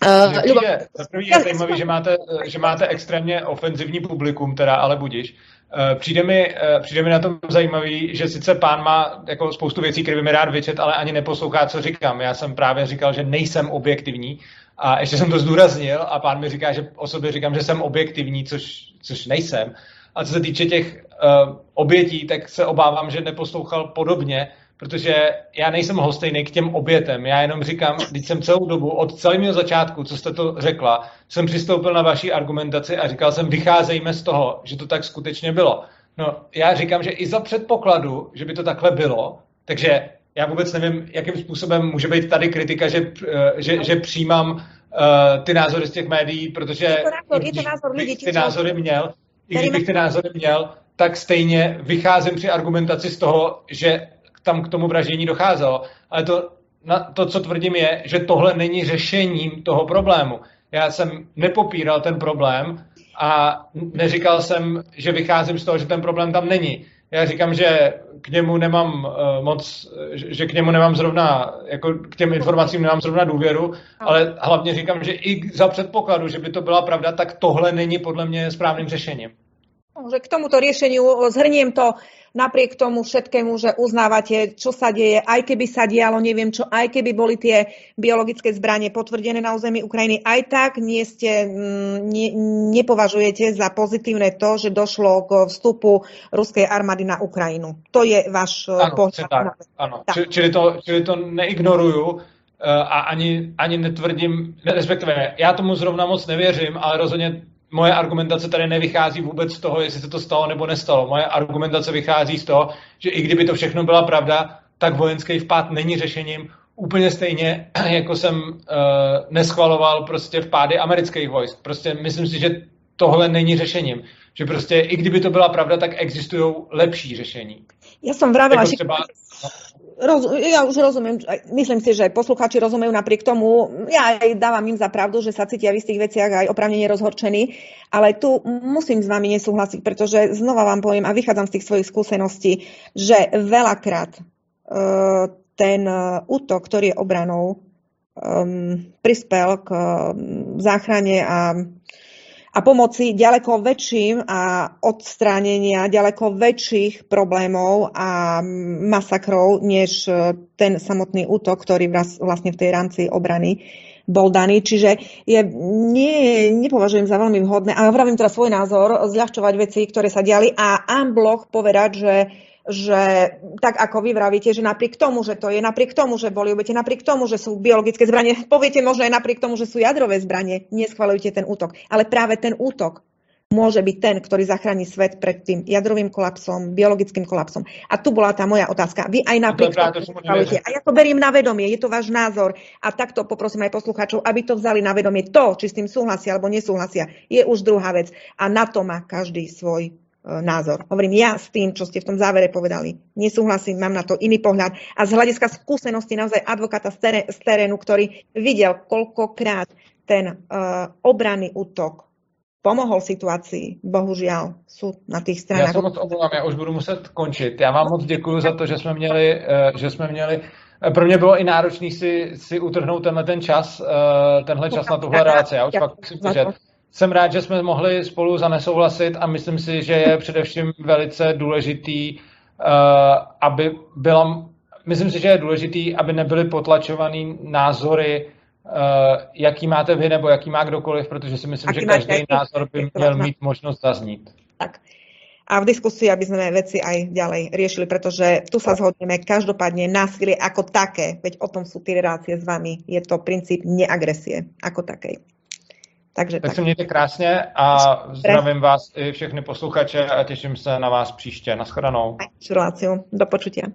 Uh. Je, za první je zajímavý, že máte, že máte extrémně ofenzivní publikum, teda, ale budíš. Uh, přijde mi, uh, přijde mi na tom zajímavý, že sice pán má jako spoustu věcí, které by mi rád vyčet, ale ani neposlouchá, co říkám. Já jsem právě říkal, že nejsem objektivní a ještě jsem to zdůraznil a pán mi říká, že o sobě říkám, že jsem objektivní, což, což nejsem. A co se týče těch uh, obětí, tak se obávám, že neposlouchal podobně, protože já nejsem hostejný k těm obětem. Já jenom říkám, když jsem celou dobu, od celého začátku, co jste to řekla, jsem přistoupil na vaší argumentaci a říkal jsem, vycházejme z toho, že to tak skutečně bylo. No, já říkám, že i za předpokladu, že by to takhle bylo, takže já vůbec nevím, jakým způsobem může být tady kritika, že, eh, že, že přijímám uh, ty názory z těch médií, protože je to názor, je to názor lidí, ty názory měl, i kdybych ty názory měl, tak stejně vycházím při argumentaci z toho, že tam k tomu vraždění docházelo. Ale to, na, to, co tvrdím, je, že tohle není řešením toho problému. Já jsem nepopíral ten problém a neříkal jsem, že vycházím z toho, že ten problém tam není. Já říkám, že k němu nemám uh, moc, že k němu nemám zrovna, jako k těm informacím nemám zrovna důvěru, ale hlavně říkám, že i za předpokladu, že by to byla pravda, tak tohle není podle mě správným řešením. Že k tomuto riešeniu zhrniem to, napriek tomu všetkému, že uznávate, čo sa deje, aj keby sa dialo, neviem čo, aj keby boli tie biologické zbranie potvrdené na území Ukrajiny, aj tak nie ste, mm, ne, nepovažujete za pozitívne to, že došlo k vstupu ruskej armády na Ukrajinu. To je váš ano, pohľad. Tak, ano. Tak. Čili, to, čili to neignoruju eh, a ani, ani netvrdím, respektive já tomu zrovna moc nevěřím, ale rozhodně moje argumentace tady nevychází vůbec z toho, jestli se to stalo nebo nestalo. Moje argumentace vychází z toho, že i kdyby to všechno byla pravda, tak vojenský vpád není řešením. Úplně stejně, (clears throat) jako jsem uh, neschvaloval prostě vpády amerických vojsk. Prostě myslím si, že tohle není řešením. Že prostě i kdyby to byla pravda, tak existují lepší řešení. Ja som vravila, jako že... Třeba... (laughs) Roz, ja už rozumiem, myslím si, že poslucháči rozumejú napriek tomu, ja aj dávam im za pravdu, že sa cítia v istých veciach aj opravnene rozhorčení, ale tu musím s vami nesúhlasiť, pretože znova vám poviem a vychádzam z tých svojich skúseností, že veľakrát uh, ten uh, útok, ktorý je obranou, um, prispel k záchrane a a pomoci ďaleko väčším a odstránenia ďaleko väčších problémov a masakrov, než e, ten samotný útok, ktorý vlastne v tej rámci obrany bol daný. Čiže je, nie, nepovažujem za veľmi vhodné, a vravím teraz svoj názor, zľahčovať veci, ktoré sa diali a unblock povedať, že že tak ako vy vravíte, že napriek tomu, že to je, napriek tomu, že boli obete, napriek tomu, že sú biologické zbranie, (laughs) poviete možno aj napriek tomu, že sú jadrové zbranie, neschvalujte ten útok. Ale práve ten útok môže byť ten, ktorý zachráni svet pred tým jadrovým kolapsom, biologickým kolapsom. A tu bola tá moja otázka. Vy aj napriek no to tomu A ja to beriem na vedomie, je to váš názor. A takto poprosím aj poslucháčov, aby to vzali na vedomie. To, či s tým súhlasia alebo nesúhlasia, je už druhá vec. A na to má každý svoj názor. Hovorím ja s tým, čo ste v tom závere povedali. Nesúhlasím, mám na to iný pohľad. A z hľadiska skúsenosti naozaj advokáta z terénu, ktorý videl, koľkokrát ten uh, obranný útok pomohol situácii. Bohužiaľ sú na tých stranách. Já se moc omlouvám, já už budu muset končit. Já vám moc děkuji za to, že jsme měli, e, že jsme měli pro mě bylo i náročný si, si utrhnout tenhle ten čas, tenhle čas na tuhle relaci. Já už fakt musím jsem rád, že jsme mohli spolu zanesouhlasit a myslím si, že je především velice důležitý, uh, aby byla, myslím si, že je důležitý, aby nebyly potlačovaný názory, uh, jaký máte vy nebo jaký má kdokoliv, protože si myslím, že každý názor by měl mít možnost zaznít. Tak. A v diskusii, aby sme veci aj ďalej riešili, pretože tu sa zhodneme, každopádne násilie ako také, veď o tom sú tie relácie s vami, je to princíp neagresie ako takej. Takže tak, tak se mějte krásně a zdravím vás i všechny posluchače a těším se na vás příště. Naschledanou. Do počutia.